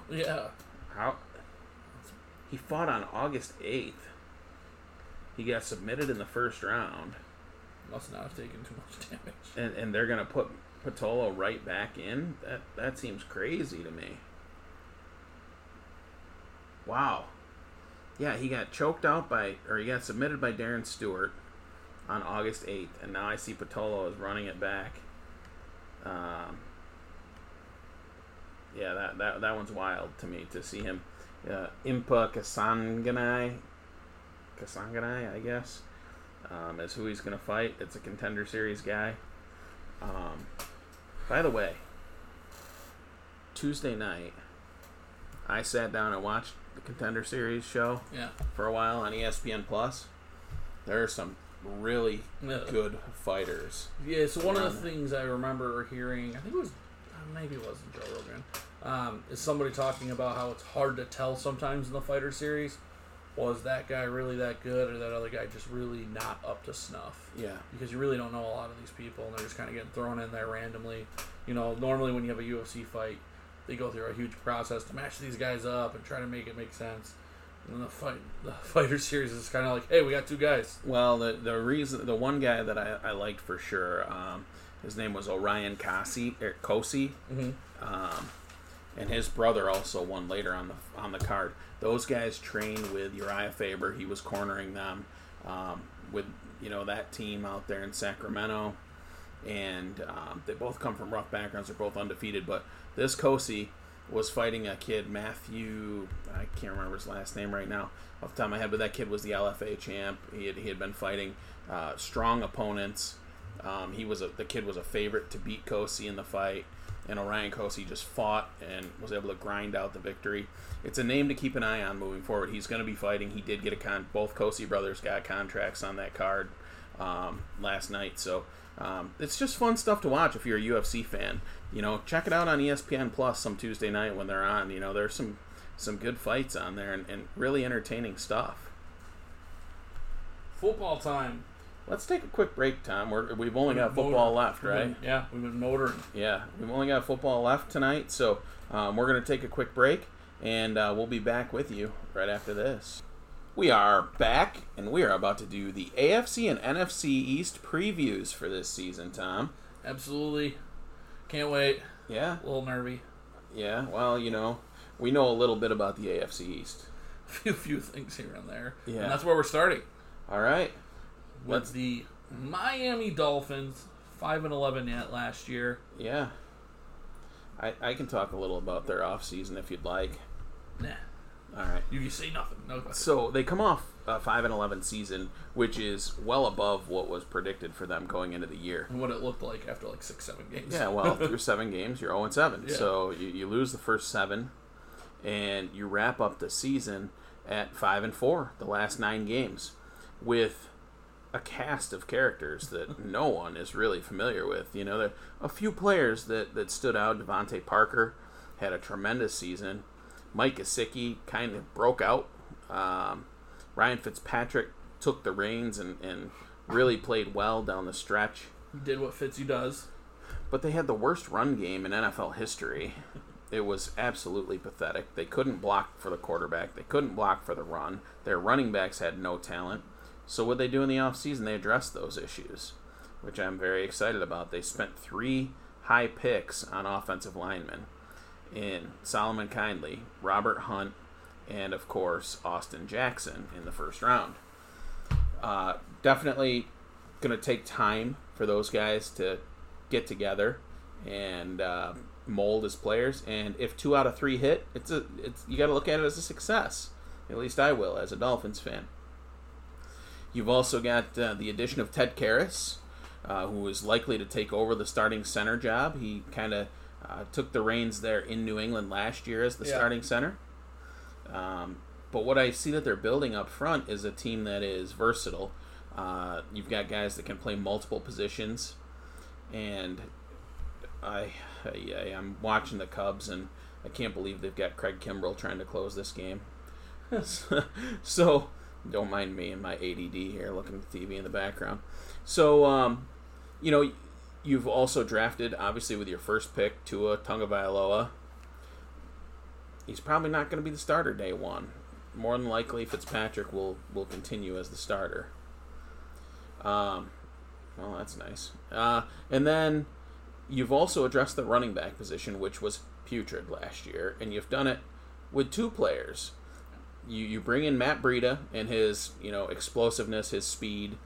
Yeah. How he fought on August eighth. He got submitted in the first round, Must not have taken too much damage. and, and they're gonna put Pitolo right back in. That that seems crazy to me. Wow. Yeah, he got choked out by, or he got submitted by Darren Stewart on August 8th, and now I see Pitolo is running it back. Um, yeah, that, that that one's wild to me to see him. Uh, Impa Kasanganay, Kasanganay, I guess, um, is who he's going to fight. It's a contender series guy. Um, by the way, Tuesday night, I sat down and watched the contender series show Yeah. for a while on ESPN Plus. There are some really Yeah. good fighters. Yeah, so one of the things I remember hearing, I think it was, maybe it wasn't Joe Rogan, um, is somebody talking about how it's hard to tell sometimes in the fighter series. Was that guy really that good, or that other guy just really not up to snuff? Yeah. Because you really don't know a lot of these people, and they're just kind of getting thrown in there randomly. You know, normally when you have a UFC fight, they go through a huge process to match these guys up and try to make it make sense. And the fight, the fighter series is kind of like, hey, we got two guys. Well, the the reason the one guy that I, I liked for sure, um, his name was Orion Kasi or Kosi, Mhm. um, and his brother also won later on the on the card. Those guys trained with Uriah Faber. He was cornering them um, with you know that team out there in Sacramento, and um, they both come from rough backgrounds. They're both undefeated, but this Kosi was fighting a kid Matthew. I can't remember his last name right now off the top of my head, but that kid was the LFA champ. He had, he had been fighting uh, strong opponents. Um, he was a, the kid was a favorite to beat Kosi in the fight, and Orion Kosi just fought and was able to grind out the victory. It's a name to keep an eye on moving forward. He's going to be fighting. He did get a con. Both Kosi brothers got contracts on that card um, last night, so um, it's just fun stuff to watch if you're a UFC fan. You know, check it out on ESPN Plus some Tuesday night when they're on. You know, there's some some good fights on there and, and really entertaining stuff. Football time. Let's take a quick break, Tom. We're, we've only got Motor- football left, we've right? been- yeah, we've been motoring. Yeah, we've only got football left tonight, so um, we're going to take a quick break, and uh, we'll be back with you right after this. We are back, and we are about to do the AFC and NFC East previews for this season, Tom. Absolutely. Can't wait. Yeah, A little nervy. yeah. Well, you know, we know a little bit about the AFC East. A few, few things here and there. Yeah. And that's where we're starting. All right. With Let's- the Miami Dolphins, 5 and 11 yet last year. Yeah. I, I can talk a little about their offseason if you'd like. Nah. All right. You can say nothing. No, So they come off a five and eleven season, which is well above what was predicted for them going into the year. and what it looked like after like six, seven games. Yeah, well, through seven games, you're zero and seven. Yeah. So you, you lose the first seven, and you wrap up the season at five and four. The last nine games, with a cast of characters that no one is really familiar with. You know, there a few players that that stood out. DeVante Parker had a tremendous season. Mike Gesicki kind of broke out. Um, Ryan Fitzpatrick took the reins and, and really played well down the stretch did what Fitzy does. but they had the worst run game in NFL history. It was absolutely pathetic. They couldn't block for the quarterback. They couldn't block for the run. Their running backs had no talent. So what they do in the offseason, they address those issues, which I'm very excited about. They spent three high picks on offensive linemen in Solomon Kindley, Robert Hunt, and of course Austin Jackson in the first round. Uh, definitely going to take time for those guys to get together and uh, mold as players. And if two out of three hit, it's a it's you got to look at it as a success. At least I will as a Dolphins fan. You've also got uh, the addition of Ted Karras, uh, who is likely to take over the starting center job. He kind of uh, took the reins there in New England last year as the Yeah. starting center. Um, but what I see that they're building up front is a team that is versatile. Uh, you've got guys that can play multiple positions, and I, I I'm watching the Cubs and I can't believe they've got Craig Kimbrel trying to close this game. so don't mind me and my ADD here looking at the TV in the background. So um, you know, you've also drafted obviously with your first pick Tua Tagovailoa. He's probably not going to be the starter day one. More than likely, Fitzpatrick will will continue as the starter. Um, well, that's nice. Uh, and then you've also addressed the running back position, which was putrid last year, and you've done it with two players. You you bring in Matt Breida and his you know explosiveness, his speed,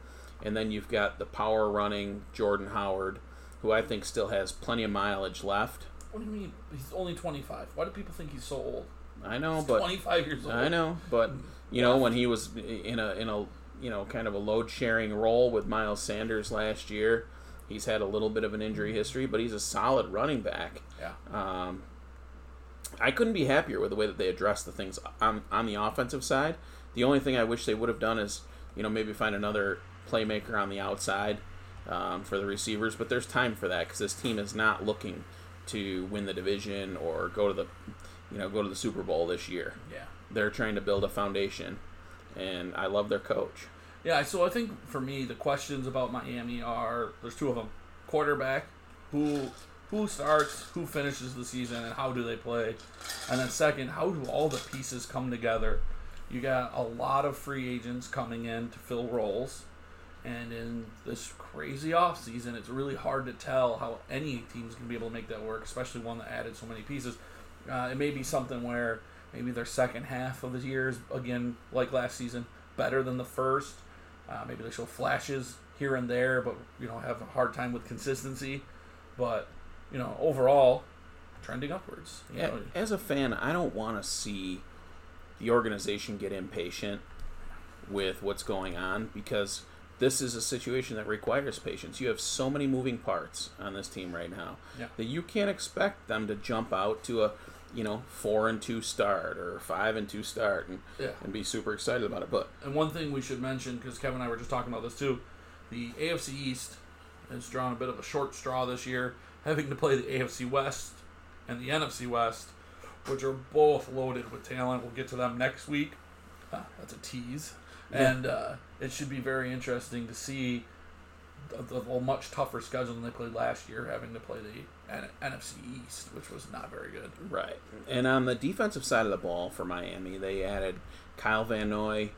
and then you've got the power running Jordan Howard, who I think still has plenty of mileage left. What do you mean? He's only 25. Why do people think he's so old? I know, He's but 25 years old. I know, but you know when he was in a in a you know kind of a load sharing role with Miles Sanders last year, he's had a little bit of an injury history, but he's a solid running back. Yeah. Um, I couldn't be happier with the way that they addressed the things on on the offensive side. The only thing I wish they would have done is you know maybe find another playmaker on the outside um, for the receivers, but there's time for that because this team is not looking to win the division or go to the you know go to the Super Bowl this year. Yeah. They're trying to build a foundation, and I love their coach. Yeah, so I think for me the questions about Miami are there's two of them. Quarterback, who who starts, who finishes the season and how do they play? And then second, how do all the pieces come together? You got a lot of free agents coming in to fill roles. And in this crazy offseason, it's really hard to tell how any team's going to be able to make that work, especially one that added so many pieces. Uh, it may be something where maybe their second half of the year is, again, like last season, better than the first. Uh, maybe they show flashes here and there, but, you know, have a hard time with consistency. But, you know, overall, trending upwards. Know, As a fan, I don't want to see the organization get impatient with what's going on because this is a situation that requires patience. You have so many moving parts on this team right now Yeah. that you can't expect them to jump out to a you know four and two start or five and two start and Yeah. and be super excited about it. But And one thing we should mention, because Kevin and I were just talking about this too, the AFC East has drawn a bit of a short straw this year, having to play the AFC West and the NFC West, which are both loaded with talent. We'll get to them next week. Uh, that's a tease. Yeah. And uh, it should be very interesting to see a, a much tougher schedule than they played last year, having to play the N- NFC East, which was not very good. Right. And on the defensive side of the ball for Miami, they added Kyle Van Noy,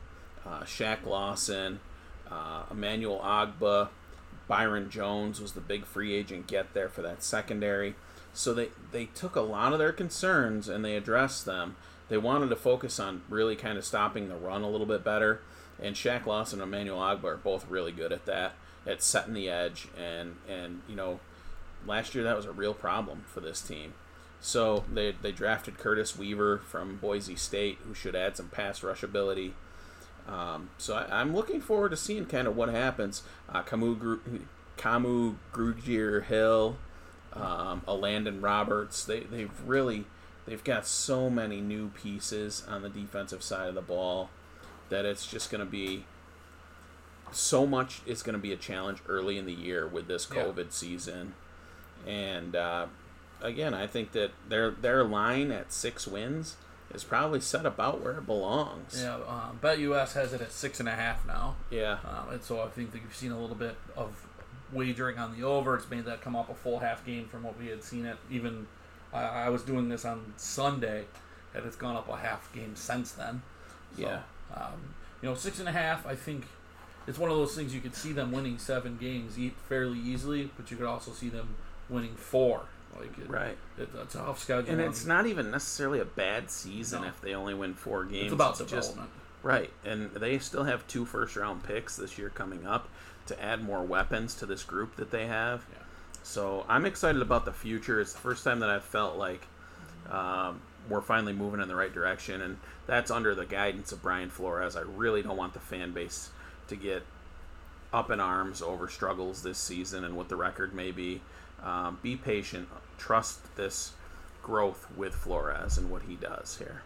uh, Shaq Lawson, uh, Emmanuel Ogbah, Byron Jones was the big free agent get there for that secondary. So they, they took a lot of their concerns and they addressed them. They wanted to focus on really kind of stopping the run a little bit better. And Shaq Lawson and Emmanuel Ogbah are both really good at that, at setting the edge. And, and you know, last year that was a real problem for this team. So they, they drafted Curtis Weaver from Boise State, who should add some pass rush ability. Um, so I, I'm looking forward to seeing kind of what happens. Uh, Kamu, Gru- Kamu Grugier Hill, um, Elandon Roberts. They they've really they've got so many new pieces on the defensive side of the ball that it's just going to be so much. It's going to be a challenge early in the year with this Yeah. COVID season, and uh, again, I think that their their line at six wins is probably set about where it belongs. Yeah, um, BetUS has it at six and a half now. Yeah. Um, and so I think that you've seen a little bit of wagering on the over. It's made that come up a full half game from what we had seen it. Even I, I was doing this on Sunday, and it's gone up a half game since then. So, Yeah. Um, you know, six and a half. I think it's one of those things you could see them winning seven games fairly easily, but you could also see them winning four. Like it, Right. it, it's a tough schedule. And it's not even necessarily a bad season No. if they only win four games. It's about just development. right, and they still have two first round picks this year coming up to add more weapons to this group that they have. Yeah. So I'm excited about the future. It's the first time that I've felt like um, we're finally moving in the right direction, and that's under the guidance of Brian Flores. I really don't want the fan base to get up in arms over struggles this season and what the record may be. Um, be patient. Trust this growth with Flores and what he does here.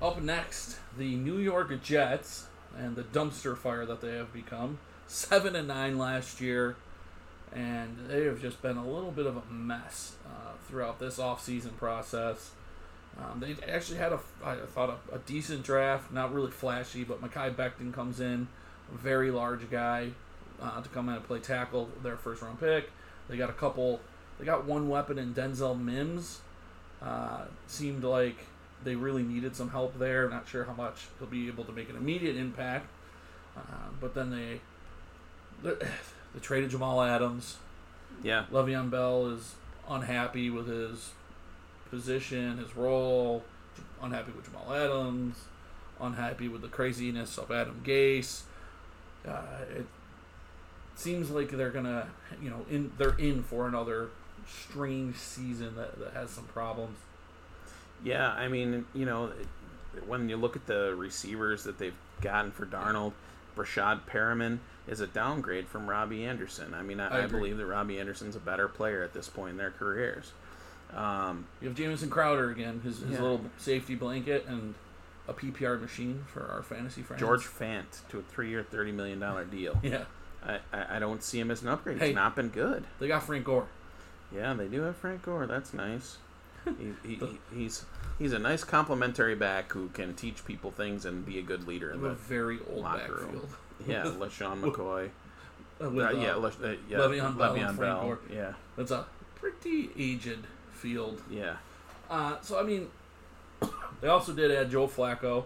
Up next, the New York Jets and the dumpster fire that they have become. Seven and nine last year, and they have just been a little bit of a mess uh, throughout this offseason process. Um, they actually had a, I thought, a, a, decent draft, not really flashy, but Mekhi Becton comes in, very large guy uh, to come in and play tackle, their first round pick. They got a couple, they got one weapon in Denzel Mims. Uh, seemed like they really needed some help there. Not sure how much he'll be able to make an immediate impact. Uh, but then they, they traded Jamal Adams. Yeah. Le'Veon Bell is unhappy with his position, his role, unhappy with Jamal Adams, unhappy with the craziness of Adam Gase. Uh, it seems like they're gonna, you know, in they're in for another strange season that, that has some problems. Yeah, I mean, you know, when you look at the receivers that they've gotten for Darnold, Breshad Perriman is a downgrade from Robbie Anderson. I mean, I, I, I believe that Robbie Anderson's a better player at this point in their careers. Um, you have Jamison Crowder again, his, his yeah. little safety blanket, and a PPR machine for our fantasy friends. George Fant to a three-year, thirty million dollar deal. yeah, I, I, I don't see him as an upgrade. Hey, He's not been good. They got Frank Gore. Yeah, they do have Frank Gore. That's nice. he, he, he, he's he's a nice complimentary back who can teach people things and be a good leader in the a very old locker backfield. room. Yeah, LeSean McCoy. Uh, with, uh, yeah, Le, uh, yeah, Le'Veon Bell. Le'Veon Bell. Yeah, that's a pretty aged field. Yeah. Uh, so I mean, they also did add Joe Flacco,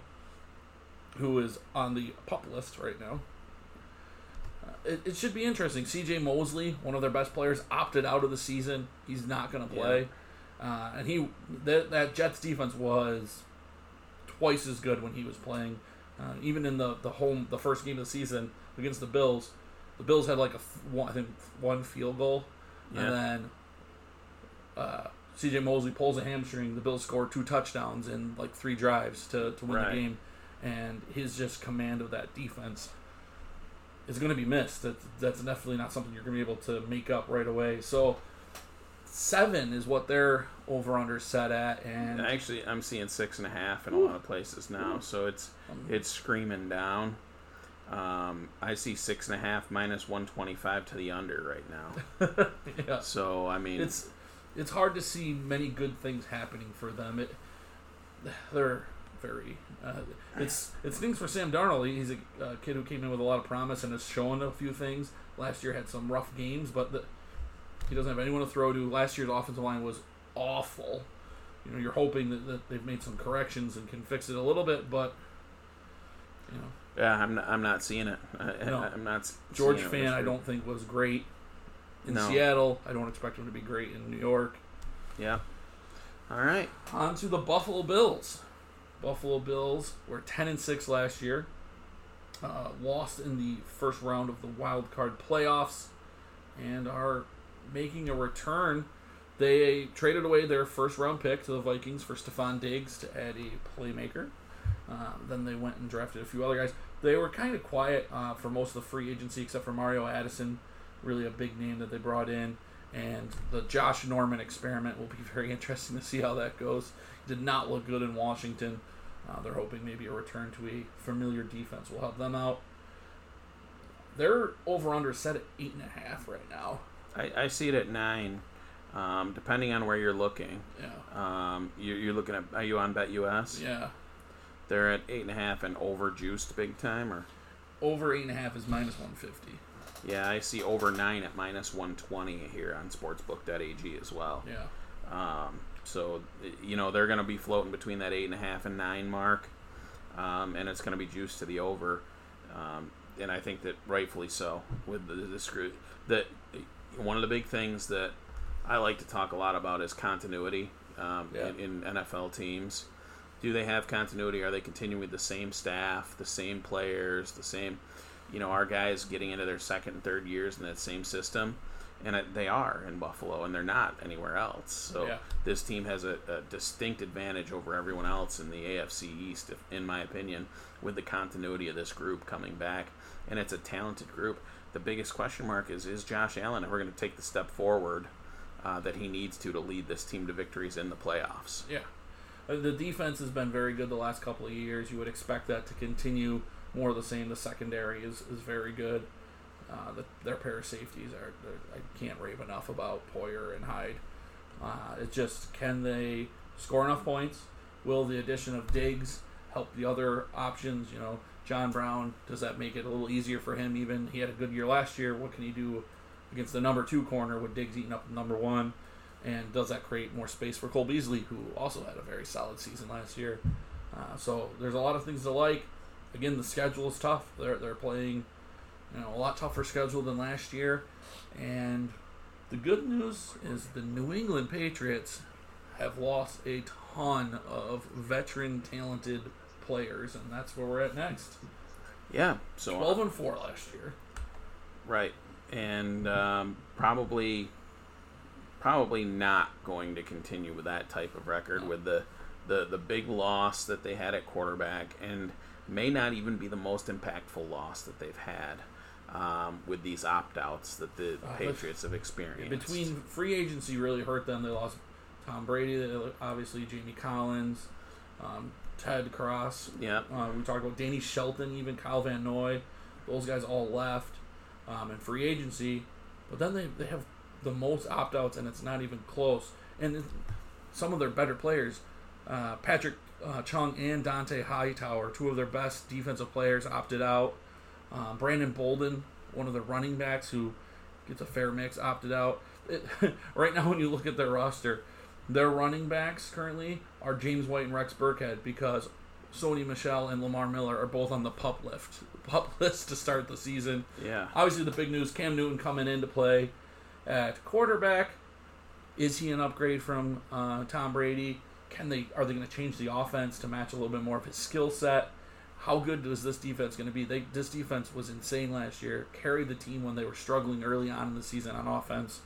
who is on the pup list right now. It, it, should be interesting. C.J. Mosley, one of their best players, opted out of the season. He's not going to play. Yeah. Uh, and he that that Jets defense was twice as good when he was playing. Uh, even in the, the home the first game of the season against the Bills, the Bills had like a one, I think one field goal, yeah. and then uh, C.J. Mosley pulls a hamstring. The Bills score two touchdowns in like three drives to, to win right. the game, and his just command of that defense is going to be missed. That that's definitely not something you're going to be able to make up right away. So seven is what their over under set at, and actually I'm seeing six and a half in a lot of places now. So it's um, it's screaming down. Um, I see six and a half minus one twenty five to the under right now. yeah. So I mean, it's it's hard to see many good things happening for them. It they're very uh, it's it's things for Sam Darnold. He's a, a kid who came in with a lot of promise and has shown a few things. Last year had some rough games, but the, he doesn't have anyone to throw to. Last year's offensive line was awful. You know, you're hoping that, that they've made some corrections and can fix it a little bit, but you know. Yeah, I'm not, I'm not seeing it. I, no. I, am not. George Fant, I don't think was great in no. Seattle. I don't expect him to be great in New York. Yeah. All right. On to the Buffalo Bills. Buffalo Bills were 10 and 6 last year. Uh, lost in the first round of the wild card playoffs and are making a return. They traded away their first round pick to the Vikings for Stefon Diggs to add a playmaker. Uh, then they went and drafted a few other guys. They were kind of quiet uh, for most of the free agency, except for Mario Addison, really a big name that they brought in. And the Josh Norman experiment will be very interesting to see how that goes. Did not look good in Washington. Uh, they're hoping maybe a return to a familiar defense will help them out. They're over under set at eight and a half right now. I, I see it at nine, um, depending on where you're looking. Yeah. Um, you, you're looking at. Are you on BetUS? Yeah. They're at eight and a half and over juiced big time, or over eight and a half is minus one fifty. Yeah, I see over nine at minus one twenty here on Sportsbook.ag as well. Yeah. Um, so you know they're going to be floating between that eight and a half and nine mark, um, and it's going to be juiced to the over, um, and I think that rightfully so with the, the screw that one of the big things that I like to talk a lot about is continuity um, yeah. in, in, NFL teams. Do they have continuity? Are they continuing with the same staff, the same players, the same, you know, our guys getting into their second and third years in that same system? And it, they are in Buffalo, and they're not anywhere else. So yeah. this team has a, a, distinct advantage over everyone else in the AFC East, if, in my opinion, with the continuity of this group coming back. And it's a talented group the biggest question mark is is Josh Allen ever going to take the step forward uh, that he needs to to lead this team to victories in the playoffs? Yeah. Uh, the defense has been very good the last couple of years. You would expect that to continue more of the same. The secondary is, is very good. Uh, the, their pair of safeties are I can't rave enough about Poyer and Hyde. Uh, it's just can they score enough points? Will the addition of Diggs help the other options? You know, John Brown does that make it a little easier for him? Even he had a good year last year. What can he do against the number two corner with Diggs eating up the number one? And does that create more space for Cole Beasley, who also had a very solid season last year? Uh, so there's a lot of things to like. Again, the schedule is tough. They're they're playing, you know, a lot tougher schedule than last year. And the good news is the New England Patriots have lost a ton of veteran, talented players, and that's where we're at next. Yeah. So Twelve and four last year. Right, and um, probably, probably not going to continue with that type of record with the, the the big loss that they had at quarterback, and may not even be the most impactful loss that they've had um, with these opt outs that the, Uh, Patriots have experienced. Between free agency really hurt them. They lost Tom Brady, they- obviously Jamie Collins, um, Ted Karras. yeah, Uh, we talked about Danny Shelton, even Kyle Van Noy. Those guys all left um, in free agency. But then they, they have the most opt outs, and it's not even close. And some of their better players, uh, Patrick uh, Chung and Dont'a Hightower, two of their best defensive players, opted out. Um, Brandon Bolden, one of the running backs who gets a fair mix, opted out. It, right now, when you look at their roster, their running backs currently are James White and Rex Burkhead because Sony Michel and Lamar Miller are both on the pup lift pup list to start the season. yeah, Obviously, the big news: Cam Newton coming into play at quarterback. Is he an upgrade from uh, Tom Brady? Can they are they going to change the offense to match a little bit more of his skill set? How good is this defense going to be? They, this defense was insane last year. Carried the team when they were struggling early on in the season on offense.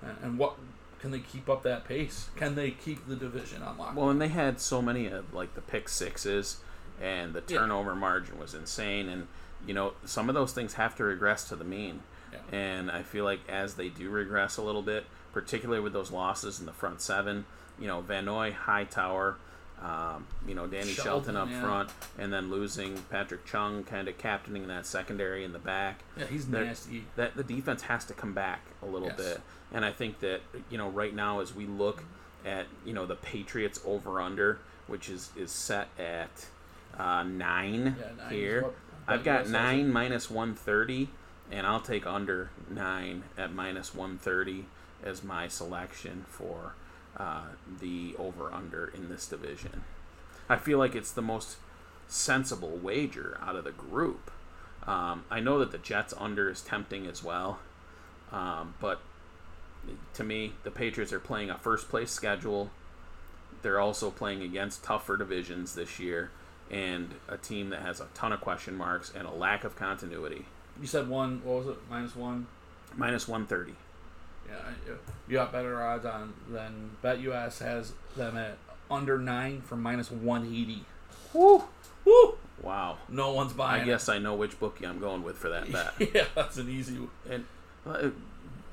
And, and what can they keep up that pace? Can they keep the division on lock? Well, and they had so many of like the pick sixes, and the Yeah. turnover margin was insane. And you know, some of those things have to regress to the mean. Yeah. And I feel like as they do regress a little bit, particularly with those losses in the front seven, you know, Van Noy, Hightower, um, you know, Danny Shelton, Shelton, up yeah. front, and then losing Patrick Chung, kind of captaining that secondary in the back. yeah, he's they're- nasty. That the defense has to come back a little Yes. bit, and I think that you know right now as we look at you know the Patriots over under, which is is set at uh, nine Yeah, nine here. what I've got nine minus one thirty, and I'll take under nine at minus one thirty as my selection for uh, the over under in this division. I feel like it's the most sensible wager out of the group. Um, I know that the Jets under is tempting as well, um, but to me, the Patriots are playing a first place schedule. They're also playing against tougher divisions this year and a team that has a ton of question marks and a lack of continuity. You said one. What was it? Minus one. Minus 130. Yeah, you got better odds on than BetUS has them at under nine for minus one eighty. Woo! Woo! Wow. No one's buying. I guess I know which bookie I'm going with for that bet. yeah, that's an easy. one. And uh,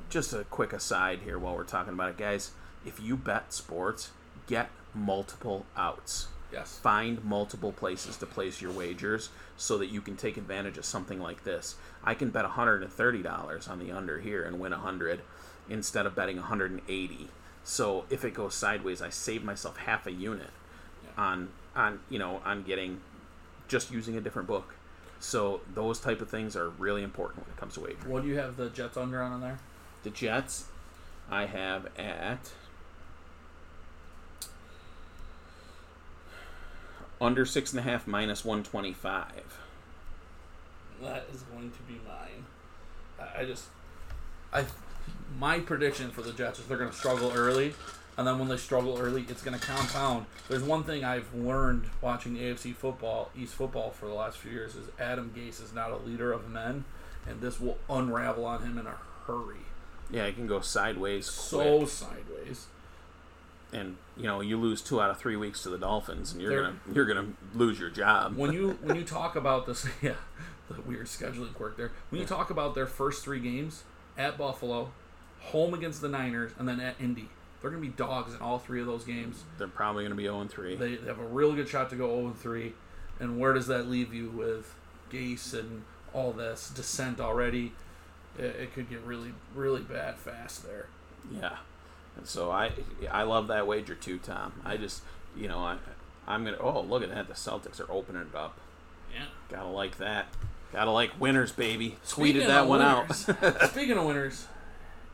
just a quick aside here while we're talking about it, guys. If you bet sports, get multiple outs. Yes. Find multiple places to place your wagers so that you can take advantage of something like this. I can bet $130 on the under here and win 100 instead of betting 180. So if it goes sideways, I save myself half a unit Yeah. on on you know on getting just using a different book. So those type of things are really important when it comes to wagering. What do you have the Jets under on there? The Jets, I have at under six and a half minus one twenty five. That is going to be mine. I, I just, I, my prediction for the Jets is they're going to struggle early, and then when they struggle early, it's going to compound. There's one thing I've learned watching AFC football, East football for the last few years is Adam Gase is not a leader of men, and this will unravel on him in a hurry. Yeah, it can go sideways So quick, sideways. and you know you lose two out of three weeks to the Dolphins, and you're They're- gonna you're gonna lose your job. when you when you talk about this, yeah, the weird scheduling quirk there. When you talk about their first three games at Buffalo, home against the Niners, and then at Indy, they're going to be dogs in all three of those games. They're probably gonna be zero and three. They, they have a real good shot to go 0 3. And where does that leave you with Gase and all this descent already? it, it could get really, really bad fast there. Yeah. And so I I love that wager too, Tom. I just you know I I'm gonna oh look at that the Celtics are opening it up. Yeah. Gotta like that. Gotta like winners, baby. Tweeted that one winners, out. Speaking of winners,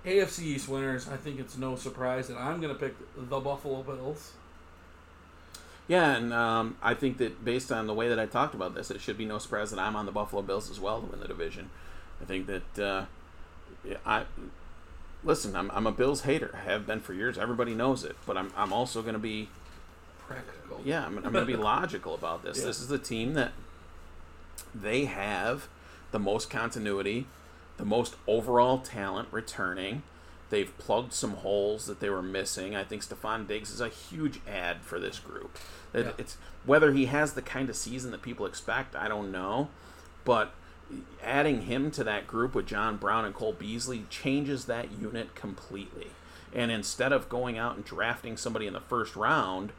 AFC East winners, I think it's no surprise that I'm going to pick the Buffalo Bills. yeah, and um, I think that based on the way that I talked about this, it should be no surprise that I'm on the Buffalo Bills as well to win the division. I think that uh, I listen. I'm, I'm a Bills hater. I have been for years. Everybody knows it. But I'm I'm also going to be Practical. yeah, I'm, I'm going to be logical about this. Yeah. This is the team that they have the most continuity, the most overall talent returning. They've plugged some holes that they were missing. I think Stefon Diggs is a huge add for this group. It- Yeah. It's whether he has the kind of season that people expect, I don't know, but adding him to that group with John Brown and Cole Beasley changes that unit completely. And instead of going out and drafting somebody in the first round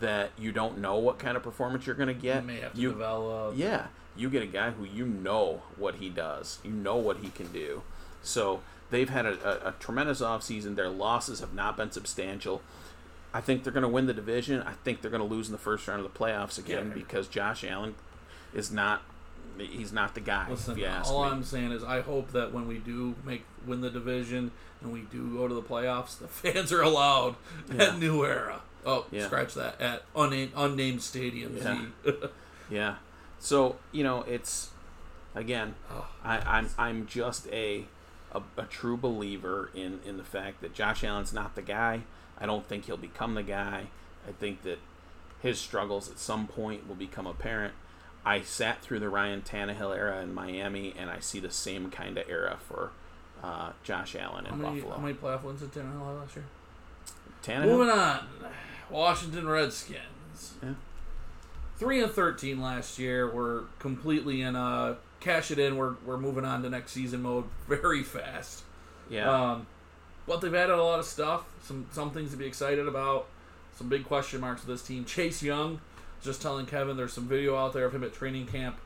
that you don't know what kind of performance you're going to You get, may have to you develop. yeah, you get a guy who you know what he does. You know what he can do. So they've had a, a, a tremendous offseason. Their losses have not been substantial. I think they're going to win the division. I think they're going to lose in the first round of the playoffs again Yeah. because Josh Allen is not. He's not the guy. Listen, you all me. I'm saying is I hope that when we do make win the division and we do go to the playoffs, the fans are allowed Yeah. at New Era. Oh, Yeah. scratch that at unnamed unnamed stadiums. Yeah. Yeah. So you know, it's again, Oh, I, I'm I'm just a, a a true believer in in the fact that Josh Allen's not the guy. I don't think he'll become the guy. I think that his struggles at some point will become apparent. I sat through the Ryan Tannehill era in Miami, and I see the same kind of era for uh, Josh Allen how in many Buffalo. how many playoff wins did Tannehill have last year? Tannehill, Moving on, Washington Redskins. Yeah. Three and thirteen last year. We're completely in uh cash it in. We're we're moving on to next season mode very fast. yeah, Um, but they've added a lot of stuff. Some some things to be excited about. Some big question marks with this team. Chase Young, just telling Kevin, there's some video out there of him at training camp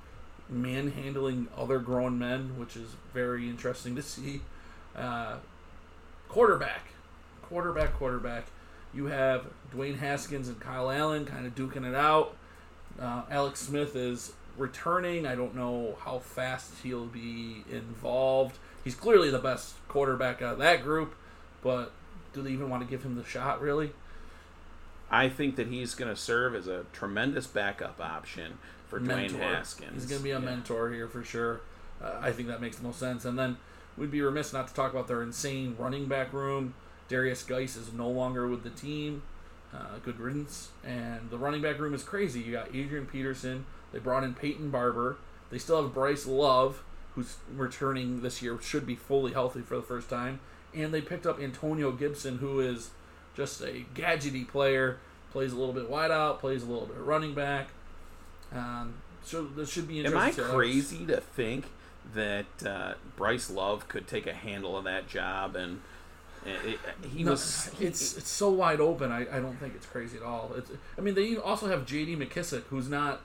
manhandling other grown men, which is very interesting to see. Uh, quarterback, quarterback, quarterback. You have Dwayne Haskins and Kyle Allen kind of duking it out. Uh, Alex Smith is returning. I don't know how fast he'll be involved. He's clearly the best quarterback out of that group, but do they even want to give him the shot, really? I think that he's going to serve as a tremendous backup option for Dwayne Mentor. Haskins. He's going to be a Yeah. mentor here for sure. Uh, I think that makes the most sense. And then we'd be remiss not to talk about their insane running back room. Derrius Guice is no longer with the team. Uh, good riddance. And the running back room is crazy. You got Adrian Peterson. They brought in Peyton Barber. They still have Bryce Love, who's returning this year, should be fully healthy for the first time. And they picked up Antonio Gibson, who is just a gadgety player. Plays a little bit wide out, plays a little bit running back. Um, so this should be Am interesting. I to- crazy to think that uh, Bryce Love could take a handle of that job and, it, uh, he No, was he- it's it's so wide open. I, I don't think it's crazy at all. It's I mean they also have J.D. McKissick, who's not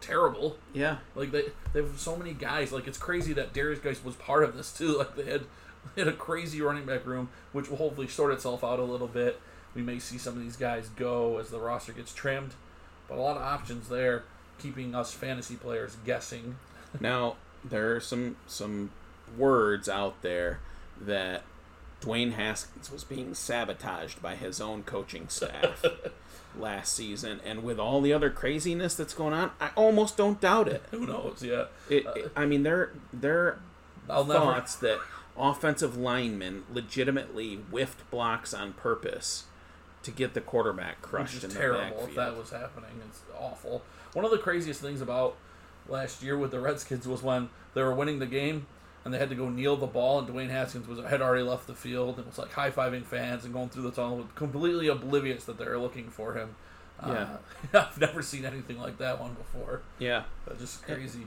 terrible. yeah Like they they have so many guys. Like it's crazy that Derrius Guice was part of this too. Like they had they had a crazy running back room, which will hopefully sort itself out a little bit. We may see some of these guys go as the roster gets trimmed, but a lot of options there, keeping us fantasy players guessing. now there are some some words out there that Dwayne Haskins was being sabotaged by his own coaching staff last season and with all the other craziness that's going on I almost don't doubt it, Who knows? Yeah, it, it- I mean there there I'll never. thoughts that offensive linemen legitimately whiffed blocks on purpose to get the quarterback which crushed the terrible backfield. if that was happening. It's awful. One of the craziest things about last year with the Redskins was when they were winning the game and they had to go kneel the ball, and Dwayne Haskins was had already left the field and was like high fiving fans and going through the tunnel, completely oblivious that they were looking for him. Uh, I've never seen anything like that one before. yeah. That's just crazy.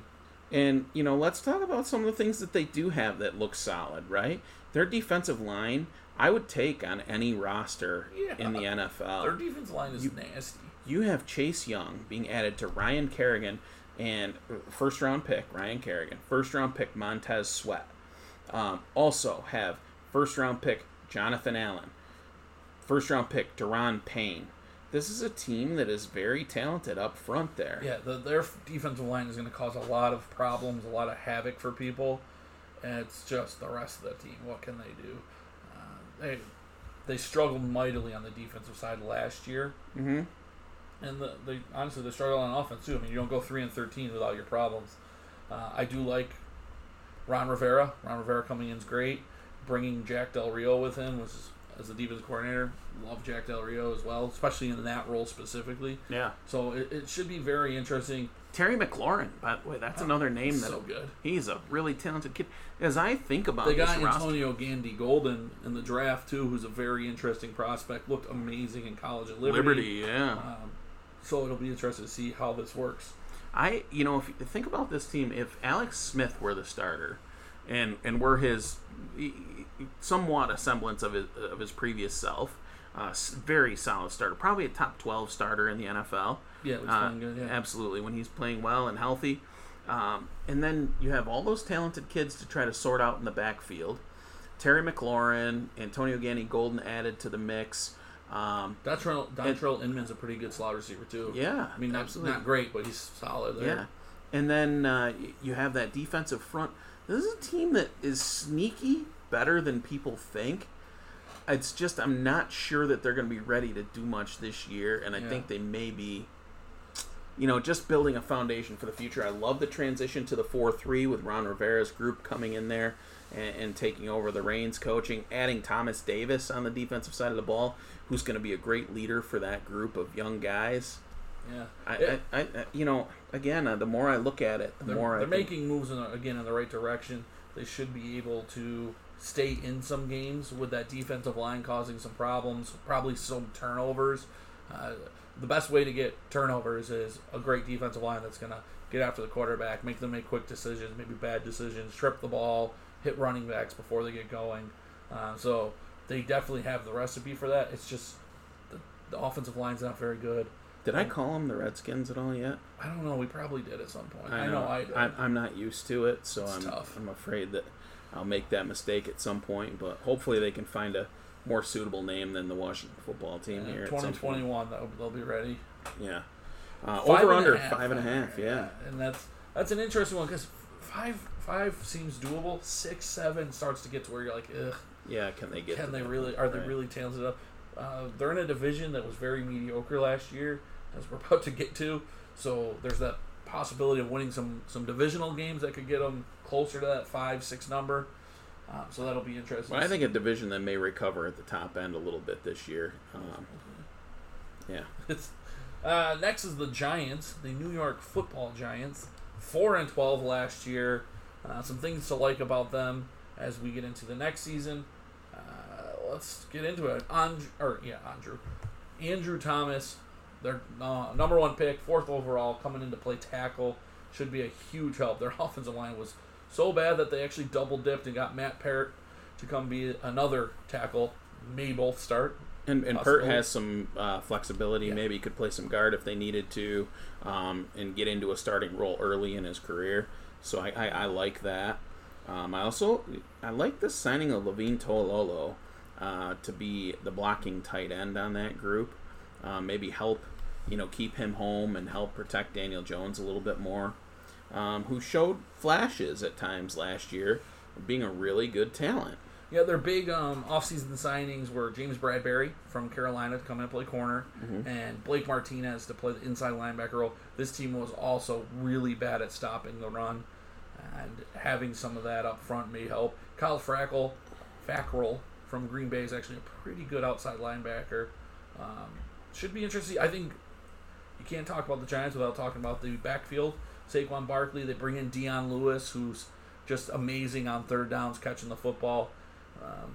And you know, let's talk about some of the things that they do have that look solid, right? Their defensive line, I would take on any roster Yeah. in the NFL. Their defense line is you- nasty. you have Chase Young being added to Ryan Kerrigan and first round pick Ryan Kerrigan, first round pick Montez Sweat. Um, also have first round pick Jonathan Allen, first round pick Da'Ron Payne. This is a team that is very talented up front there. Yeah, the, their defensive line is going to cause a lot of problems, a lot of havoc for people, and it's just the rest of the team. What can they do? Uh, they they struggled mightily on the defensive side last year, Mm-hmm. And the, they honestly they struggle on offense too. I mean, you don't go three and thirteen without your problems. Uh, I do like Ron Rivera. Ron Rivera coming in is great. Bringing Jack Del Rio with him was as the defense coordinator. Love Jack Del Rio as well, especially in that role specifically. Yeah. So it, it should be very interesting. Terry McLaurin, by the way, that's another name that So good. he's a really talented kid. As I think about They this got roster, Antonio Gandy Golden in the draft too, who's a very interesting prospect. Looked amazing in college at Liberty. Liberty, yeah. Um, so it'll be interesting to see how this works. I, you know, if you think about this team, if Alex Smith were the starter, and and were his somewhat a semblance of his of his previous self, uh, very solid starter, probably a top twelve starter in the NFL. Yeah, Uh, good. Yeah. Absolutely, when he's playing well and healthy. Um, and then you have all those talented kids to try to sort out in the backfield. Terry McLaurin, Antonio Gandy Golden added to the mix. Um, Dontrell, Dontrelle Inman's a pretty good slot receiver too. yeah, I mean, not, absolutely. not great, but he's solid there. Yeah. And then uh, you have that defensive front. This is a team that is sneaky better than people think. It's just I'm not sure that they're going to be ready to do much this year, and I Yeah. think they may be, you know, just building a foundation for the future. I love the transition to the four three with Ron Rivera's group coming in there and, and taking over the reins, coaching, adding Thomas Davis on the defensive side of the ball, who's going to be a great leader for that group of young guys. yeah. I, It- I, I, you know, again, uh, the more I look at it, the they're, more I they're think- making moves in the, again in the right direction. They should be able to stay in some games with that defensive line causing some problems, probably some turnovers. Uh, the best way to get turnovers is a great defensive line that's going to get after the quarterback, make them make quick decisions, maybe bad decisions, trip the ball, hit running backs before they get going. Uh, so they definitely have the recipe for that. It's just the, the offensive line's not very good. Did I call them the Redskins at all yet? I don't know. We probably did at some point. I know, I did. I'm, I'm not used to it, so It's I'm tough. I'm afraid that I'll make that mistake at some point. But hopefully, they can find a more suitable name than the Washington football team here. some point. 2021, they'll, they'll be ready. Yeah. Uh, over under half. five and a half. Yeah. and that's that's an interesting one because five five seems doable. Six seven starts to get to where you're like, ugh, Yeah. Can they get? can they really? Are they really talented up? Uh, they're in a division that was very mediocre last year, as we're about to get to. So there's that possibility of winning some some divisional games that could get them closer to that five six number. Um, so that'll be interesting. Well, I think a division that may recover at the top end a little bit this year. Um, yeah. Uh, next is the Giants, the New York Football Giants, four and twelve last year. Uh, some things to like about them as we get into the next season. Let's get into it. Andrew, or yeah, Andrew, Andrew Thomas, their uh, number one pick, fourth overall, coming in to play tackle, should be a huge help. Their offensive line was so bad that they actually double dipped and got Matt Peart to come be another tackle. May both start. And, and Peart has some uh, flexibility. Yeah. Maybe he could play some guard if they needed to, um, and get into a starting role early in his career. So I, I, I like that. Um, I also I like the signing of Levine Toilolo uh, to be the blocking tight end on that group. Uh, maybe help you know keep him home and help protect Daniel Jones a little bit more, um, who showed flashes at times last year of being a really good talent. Yeah, their big um, offseason signings were James Bradberry from Carolina to come in and play corner, and Blake Martinez to play the inside linebacker role. This team was also really bad at stopping the run, and having some of that up front may help. Kyle Frackle, Fackrell from Green Bay is actually a pretty good outside linebacker. Um, should be interesting. I think you can't talk about the Giants without talking about the backfield. Saquon Barkley, they bring in Dion Lewis, who's just amazing on third downs catching the football. Um,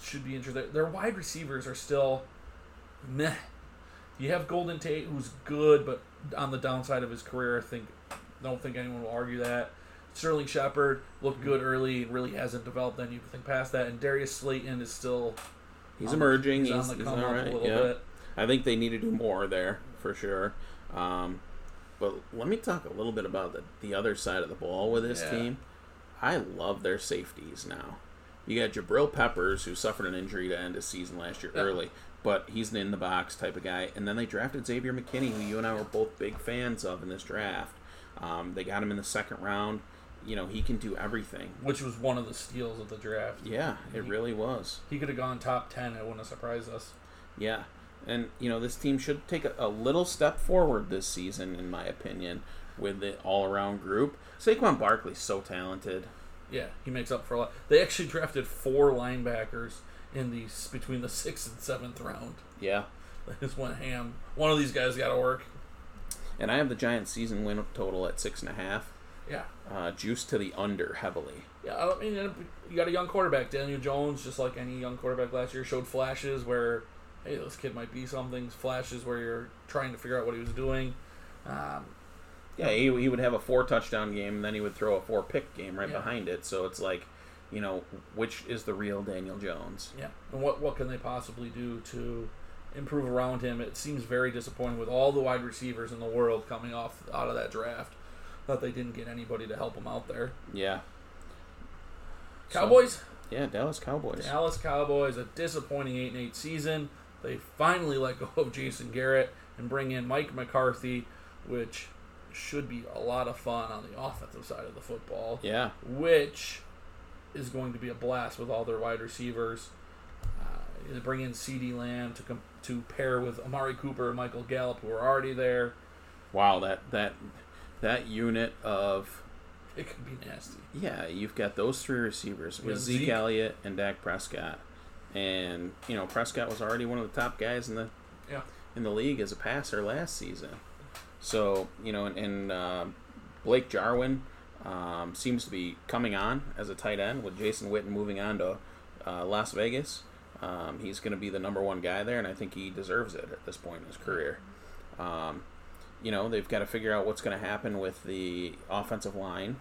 should be interesting. Their wide receivers are still meh. You have Golden Tate, who's good, but on the downside of his career, I think don't think anyone will argue that. Sterling Shepard looked good early and really hasn't developed anything past that. And Darius Slayton is still He's emerging. He's, He's, on the come up right. a little yeah. bit. I think they need to do more there for sure. Um, but let me talk a little bit about the, the other side of the ball with this Yeah. team. I love their safeties now. You got Jabril Peppers, who suffered an injury to end his season last year Yeah. early, but he's an in the box type of guy. And then they drafted Xavier McKinney, who you and I were both big fans of in this draft. Um, they got him in the second round. You know, he can do everything. which was one of the steals of the draft. Yeah, it really was. He could have gone top ten. It wouldn't have surprised us. Yeah. And, you know, this team should take a, a little step forward this season, in my opinion, with the all around group. Saquon Barkley's so talented. Yeah, he makes up for a lot. They actually drafted four linebackers in the between the sixth and seventh round. Yeah. They just went ham. One of these guys got to work. And I have the Giants season win total at six and a half. Yeah, Uh, juice to the under heavily. yeah. I mean, you got a young quarterback, Daniel Jones, just like any young quarterback last year, showed flashes where, hey, this kid might be something. Flashes where you're trying to figure out what he was doing. Um, Yeah, he, he would have a four touchdown game, and then he would throw a four pick game right Yeah. behind it. So it's like, you know, which is the real Daniel Jones? Yeah, and what what can they possibly do to improve around him? It seems very disappointing with all the wide receivers in the world coming off out of that draft that they didn't get anybody to help them out there. Yeah. So- Cowboys, yeah, Dallas Cowboys. Dallas Cowboys, a disappointing eight and eight season. They finally let go of Jason Garrett and bring in Mike McCarthy, which should be a lot of fun on the offensive side of the football. Yeah. which is going to be a blast with all their wide receivers. Uh, they bring in CeeDee Lamb to com- to pair with Amari Cooper and Michael Gallup, who are already there. Wow, that that that unit of It could be nasty. yeah, you've got those three receivers with Zeke, Zeke. Elliott and Dak Prescott, and you know Prescott was already one of the top guys in the Yeah. in the league as a passer last season. So you know, and, and uh, Blake Jarwin um, seems to be coming on as a tight end with Jason Witten moving on to uh, Las Vegas. Um, he's going to be the number one guy there, and I think he deserves it at this point in his career. Um, you know, they've got to figure out what's going to happen with the offensive line.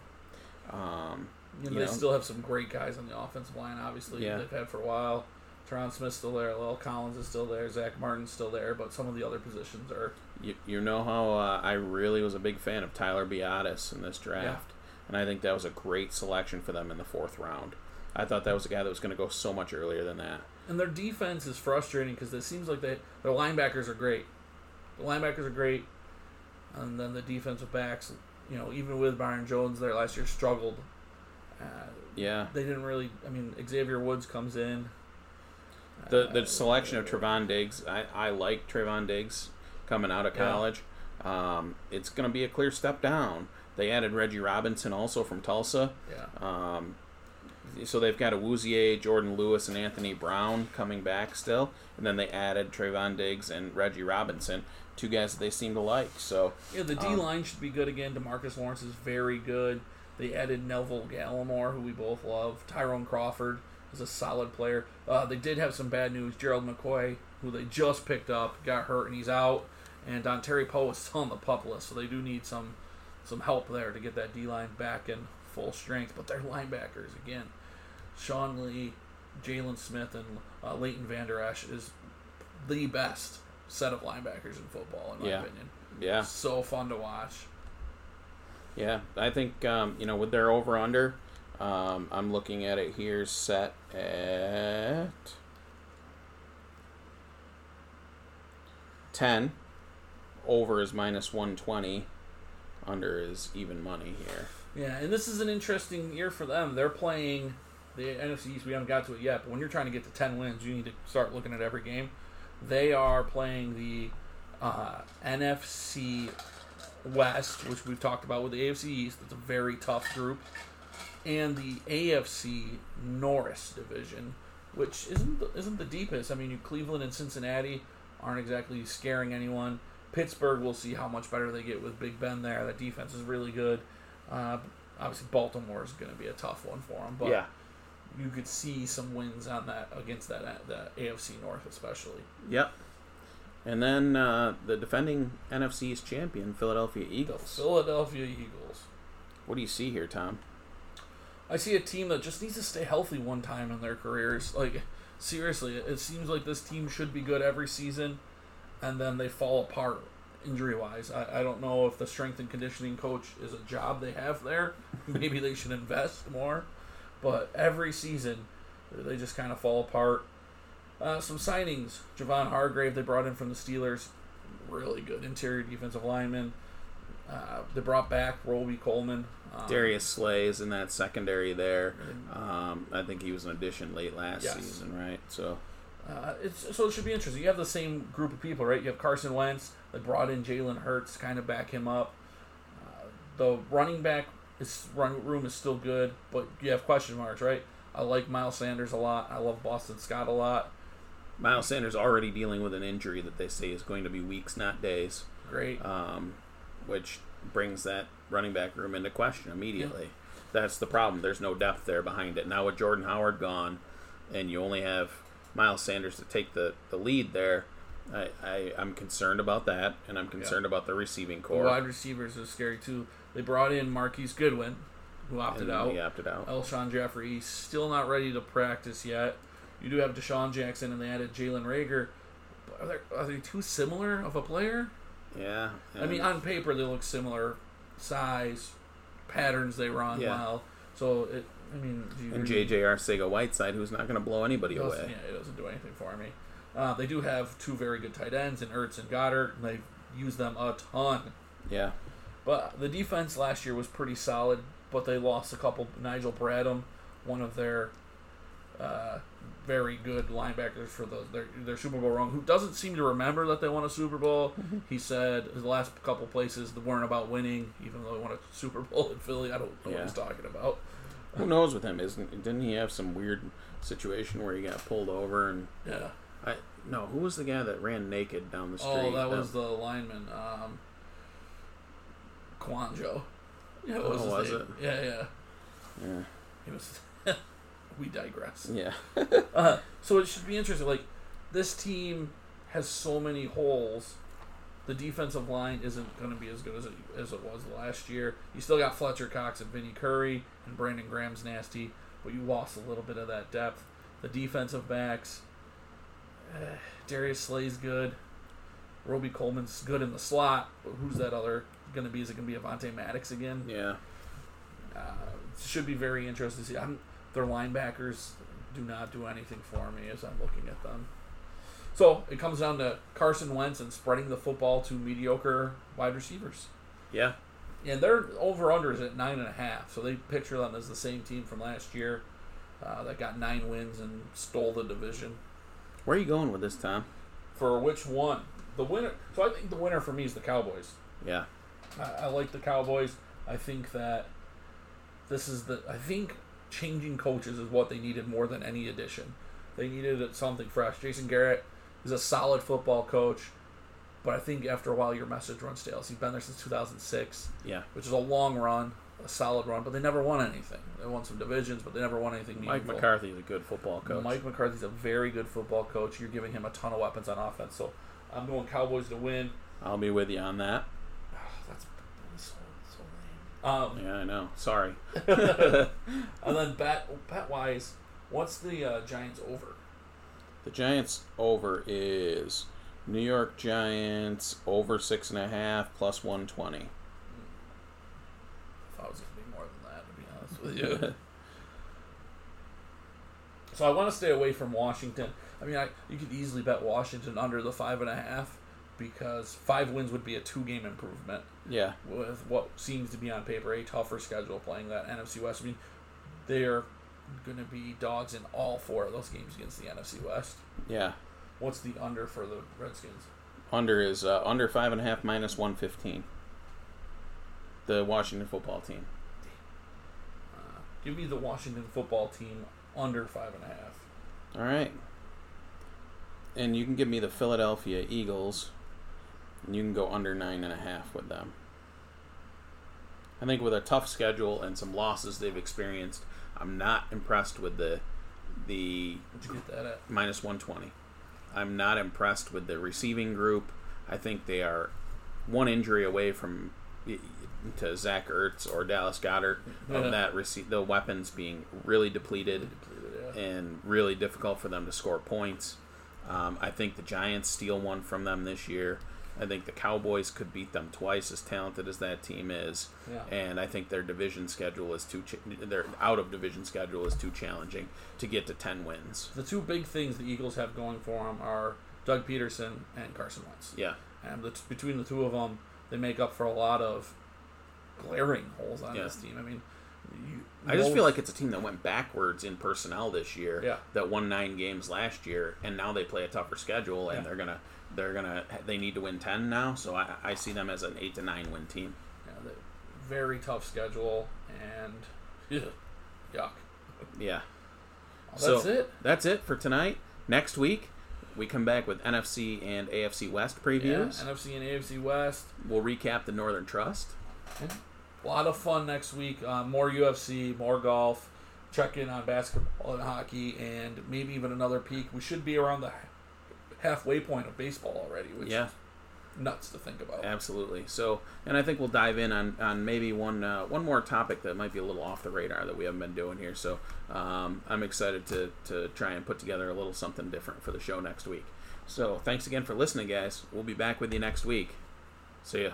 Um, You they know. still have some great guys on the offensive line, obviously, Yeah. they've had for a while. Tyron Smith's still there. La'el Collins is still there. Zack Martin's still there. But some of the other positions are. You, you know how uh, I really was a big fan of Tyler Biadasz in this draft, and I think that was a great selection for them in the fourth round. I thought that was a guy that was going to go so much earlier than that. And their defense is frustrating because it seems like they their linebackers are great. The linebackers are great, and then the defensive backs, you know, even with Byron Jones there last year, struggled. Uh, Yeah, they didn't really. I mean, Xavier Woods comes in. the Uh, the selection of Trevon Diggs, I, I like Trevon Diggs coming out of Yeah. college. Um, it's going to be a clear step down. They added Reggie Robinson also from Tulsa. Yeah, Um, so they've got Awuzie, Jourdan Lewis, and Anthony Brown coming back still, and then they added Trevon Diggs and Reggie Robinson, two guys that they seem to like. So yeah. The D Um, line should be good again. Demarcus Lawrence is very good. They added Neville Gallimore, who we both love. Tyrone Crawford is a solid player. Uh, they did have some bad news. Gerald McCoy, who they just picked up, got hurt and he's out. And Dontari Poe is still on the pup list, so they do need some some help there to get that D line back in full strength. But their linebackers again, Sean Lee, Jaylon Smith, and uh, Leighton Vander Esch is the best set of linebackers in football, in my Yeah. opinion. yeah, So fun to watch. yeah, I think um, you know with their over under, um, I'm looking at it here set at ten. Over is minus one twenty. Under is even money here. Yeah, and this is an interesting year for them. They're playing the NFC East. We haven't got to it yet, but when you're trying to get to ten wins, you need to start looking at every game. They are playing the uh, NFC West, which we've talked about with the AFC East. It's a very tough group, and the AFC North division, which isn't the, isn't the deepest. I mean, Cleveland and Cincinnati aren't exactly scaring anyone. Pittsburgh, we'll see how much better they get with Big Ben there. That defense is really good. Uh, obviously, Baltimore is going to be a tough one for them, but yeah, you could see some wins on that against that that AFC North, especially. Yep. And then uh, the defending NFC's champion, Philadelphia The Eagles. Philadelphia Eagles. What do you see here, Tom? I see a team that just needs to stay healthy one time in their careers. Like seriously, it seems like this team should be good every season, and then they fall apart injury wise. I, I don't know if the strength and conditioning coach is a job they have there. Maybe they should invest more. But every season, they just kind of fall apart. Uh, some signings. Javon Hargrave, they brought in from the Steelers. Really good interior defensive lineman. Uh, they brought back Robey Coleman. Um, Darius Slay's in that secondary there. Um, I think he was an addition late last Yes. season, right? So Uh, it's so it should be interesting. You have the same group of people, right? You have Carson Wentz. They brought in Jalen Hurts, kind of back him up. Uh, the running back is run room is still good, but you have question marks, right? I like Miles Sanders a lot. I love Boston Scott a lot. Miles Sanders already dealing with an injury that they say is going to be weeks, not days, Great. um, which brings that running back room into question immediately. That's the problem. There's no depth there behind it. Now with Jordan Howard gone, and you only have Miles Sanders to take the, the lead there, I, I, I'm concerned about that, and I'm concerned about the receiving core. wide receivers is scary too. They brought in Marquise Goodwin, who opted and out. He opted out. Alshon Jeffery he's still not ready to practice yet. You do have DeSean Jackson, and they added Jalen Reagor. But Are they, are they too similar of a player? Yeah. I mean, on paper they look similar, size, patterns they run Yeah. well. So it, I mean, do you and JJ Arcega Whiteside, who's not going to blow anybody away. Yeah, it doesn't do anything for me. Uh, they do have two very good tight ends in Ertz and Goedert, and they've used them a ton. Yeah. But the defense last year was pretty solid, but they lost a couple. Nigel Bradham, one of their uh, very good linebackers for the, their, their Super Bowl run, who doesn't seem to remember that they won a Super Bowl. he said the last couple places weren't about winning, even though they won a Super Bowl in Philly. I don't know what he's talking about. Who knows with him? Isn't didn't he have some weird situation where he got pulled over and Yeah. I no, who was the guy that ran naked down the street? Oh, that was the lineman, um, Quanjo. Yeah, what was, Oh, was it? Yeah, yeah. yeah. He was. we digress. Yeah. Uh, so it should be interesting. Like this team has so many holes. The defensive line isn't going to be as good as it, as it was last year. You still got Fletcher Cox and Vinny Curry, and Brandon Graham's nasty, but you lost a little bit of that depth. The defensive backs, eh, Darius Slay's good. Robey Coleman's good in the slot. But who's that other going to be? Is it going to be Avonte Maddox again? Yeah. Uh, should be very interesting to see. I'm, their linebackers do not do anything for me as I'm looking at them. So it comes down to Carson Wentz and spreading the football to mediocre wide receivers. Yeah. And their over unders at nine and a half. So they picture them as the same team from last year uh, that got nine wins and stole the division. Where are you going with this, Tom? For which one? The winner. So I think the winner for me is the Cowboys. Yeah. I, I like the Cowboys. I think that this is the. I think changing coaches is what they needed more than any addition. They needed something fresh. Jason Garrett is a solid football coach, but I think after a while your message runs stale. He's been there since 2006, Yeah. which is a long run, a solid run, but they never won anything. They won some divisions, but they never won anything Meaningful. Mike McCarthy is a good football coach. Mike McCarthy's a very good football coach. You're giving him a ton of weapons on offense, so I'm going Cowboys to win. I'll be with you on that. That's, that's so, so lame. Um, Yeah, I know. Sorry. And then bet bet wise, what's the uh, Giants over? The Giants over is New York Giants over six and a half plus one twenty. I thought it was gonna be more than that, to be honest with you. so I want to stay away from Washington. I mean, I you could easily bet Washington under the five and a half because five wins would be a two game improvement yeah. with what seems to be on paper a tougher schedule playing that NFC West. I mean, they're going to be dogs in all four of those games against the NFC West. Yeah. What's the under for the Redskins? Under is uh, under five and a half minus one fifteen. The Washington football team. Uh, give me the Washington football team under five and a half. All right. And you can give me the Philadelphia Eagles. And you can go under nine and a half with them. I think with a tough schedule and some losses they've experienced, I'm not impressed with the the you get that at? minus 120. I'm not impressed with the receiving group. I think they are one injury away from to Zach Ertz or Dallas Goedert Yeah. of that rece- the weapons being really depleted Depleted, yeah. and really difficult for them to score points. Um, I think the Giants steal one from them this year. I think the Cowboys could beat them twice, as talented as that team is. Yeah. And I think their division schedule is too. Ch- their out of division schedule is too challenging to get to ten wins. The two big things the Eagles have going for them are Doug Pederson and Carson Wentz. Yeah. And the, between the two of them, they make up for a lot of glaring holes on Yeah. this team. I mean, you, I just feel like it's a team that went backwards in personnel this year. Yeah. That won nine games last year, and now they play a tougher schedule, and Yeah. they're gonna they're gonna they need to win ten now. So I, I see them as an eight to nine win team. yeah, the very tough schedule and yeah, yuck. Yeah. Well, So- that's it. That's it for tonight. Next week, we come back with NFC and AFC West Yeah, previews. NFC and AFC West. We'll recap the Northern Trust. A lot of fun next week. Uh, more UFC, more golf. Check in on basketball and hockey, and maybe even another peak. We should be around the halfway point of baseball already, which Yeah. is nuts to think about. Absolutely. So, and I think we'll dive in on, on maybe one uh, one more topic that might be a little off the radar that we haven't been doing here. So, um, I'm excited to to try and put together a little something different for the show next week. So, thanks again for listening, guys. We'll be back with you next week. See ya.